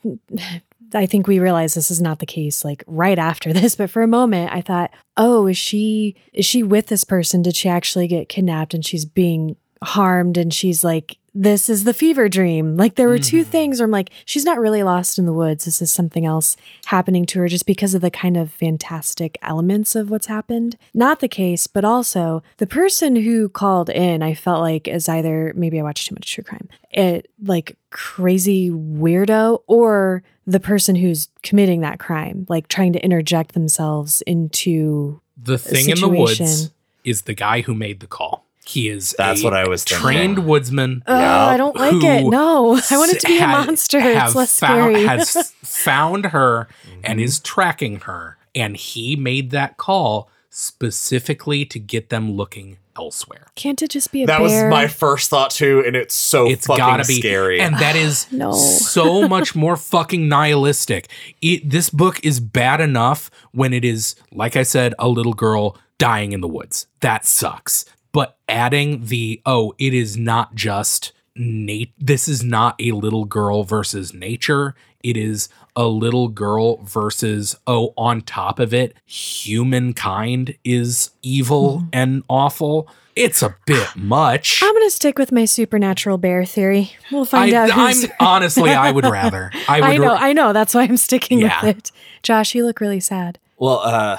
I think we realize this is not the case like right after this, but for a moment I thought, oh, is she, is she with this person? Did she actually get kidnapped and she's being harmed and she's like, this is the fever dream. Like there were two Mhm. things where I'm like, she's not really lost in the woods. This is something else happening to her just because of the kind of fantastic elements of what's happened. Not the case, but also the person who called in, I felt like is either maybe I watched too much true crime, it like crazy weirdo, or the person who's committing that crime, like trying to interject themselves into the thing in the woods is the guy who made the call he is That's a what I was thinking. trained woodsman Oh, Yeah. I don't like it. No, I want it to be a monster. It's less found- scary. has found her and Mhm. is tracking her and he made that call specifically to get them looking elsewhere Can't it just be a That was bear? my first thought too, and it's so it's fucking gotta be scary. and that is No. so much more fucking nihilistic it, this book is bad enough when it is like i said a little girl dying in the woods that sucks but adding the oh it is not just nat- this is not a little girl versus nature it is a little girl versus oh on top of it humankind is evil and awful it's a bit much I'm gonna stick with my supernatural bear theory. We'll find I, out. I'm who's- honestly, I would rather. I would. I know, ra- I know. That's why I'm sticking Yeah. with it. Josh, you look really sad. well, uh,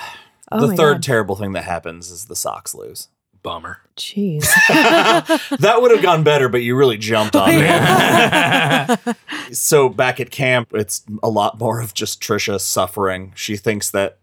Oh the third God. terrible thing that happens is the Sox lose. Bummer. Jeez. that would have gone better, but you really jumped on me. So back at camp, it's a lot more of just Trisha suffering. She thinks that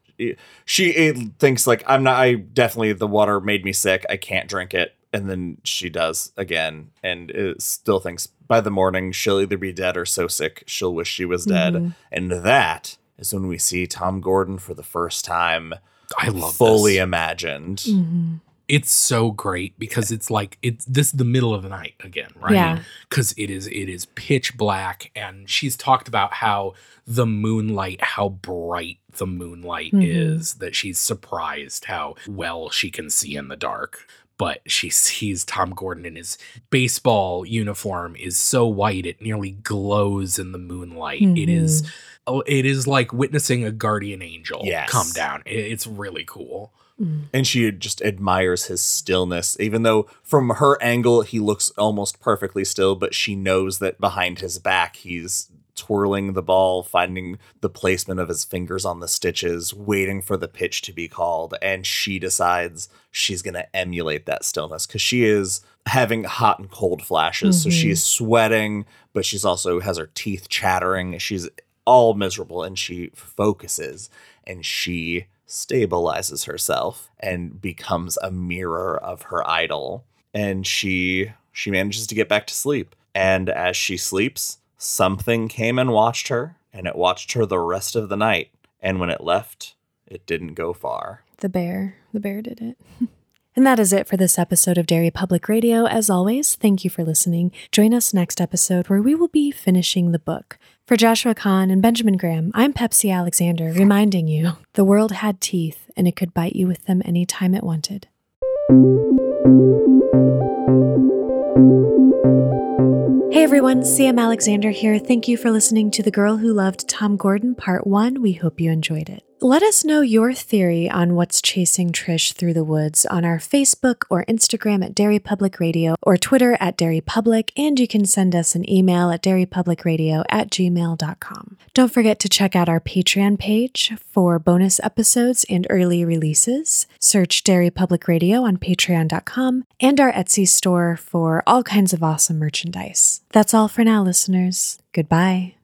she thinks like I'm not. I definitely the water made me sick. I can't drink it, and then she does again, and it still thinks by the morning she'll either be dead or so sick she'll wish she was dead, Mhm. and that is when we see Tom Gordon for the first time I love fully this. imagined. Mhm. It's so great because it's like it's this is the middle of the night again, right? Yeah. Because it is it is pitch black, and she's talked about how the moonlight, how bright the moonlight Mhm. is, that she's surprised how well she can see in the dark. But she sees Tom Gordon in his baseball uniform is so white it nearly glows in the moonlight. It is oh, it is like witnessing a guardian angel Yes. come down. It's really cool. Mm. And she just admires his stillness, even though from her angle he looks almost perfectly still, but she knows that behind his back he's twirling the ball, finding the placement of his fingers on the stitches, waiting for the pitch to be called. And she decides she's going to emulate that stillness because she is having hot and cold flashes. So Mhm. she's sweating, but she's also has her teeth chattering. She's all miserable and she focuses and she stabilizes herself and becomes a mirror of her idol and she she manages to get back to sleep and as she sleeps something came and watched her and it watched her the rest of the night and when it left it didn't go far The bear. The bear did it. And that is it for this episode of Derry Public Radio. As always, thank you for listening. Join us next episode where we will be finishing the book. For Joshua Kahn and Benjamin Graham, I'm Pepsi Alexander, reminding you the world had teeth and it could bite you with them anytime it wanted. Hey everyone, CM Alexander here. Thank you for listening to The Girl Who Loved Tom Gordon Part 1. We hope you enjoyed it. Let us know your theory on what's chasing Trish through the woods on our Facebook or Instagram at Derry Public Radio or Twitter at Derry Public, and you can send us an email at derrypublicradio at gmail.com. Don't forget to check out our Patreon page for bonus episodes and early releases. Search Derry Public Radio on patreon.com and our Etsy store for all kinds of awesome merchandise. That's all for now, listeners. Goodbye.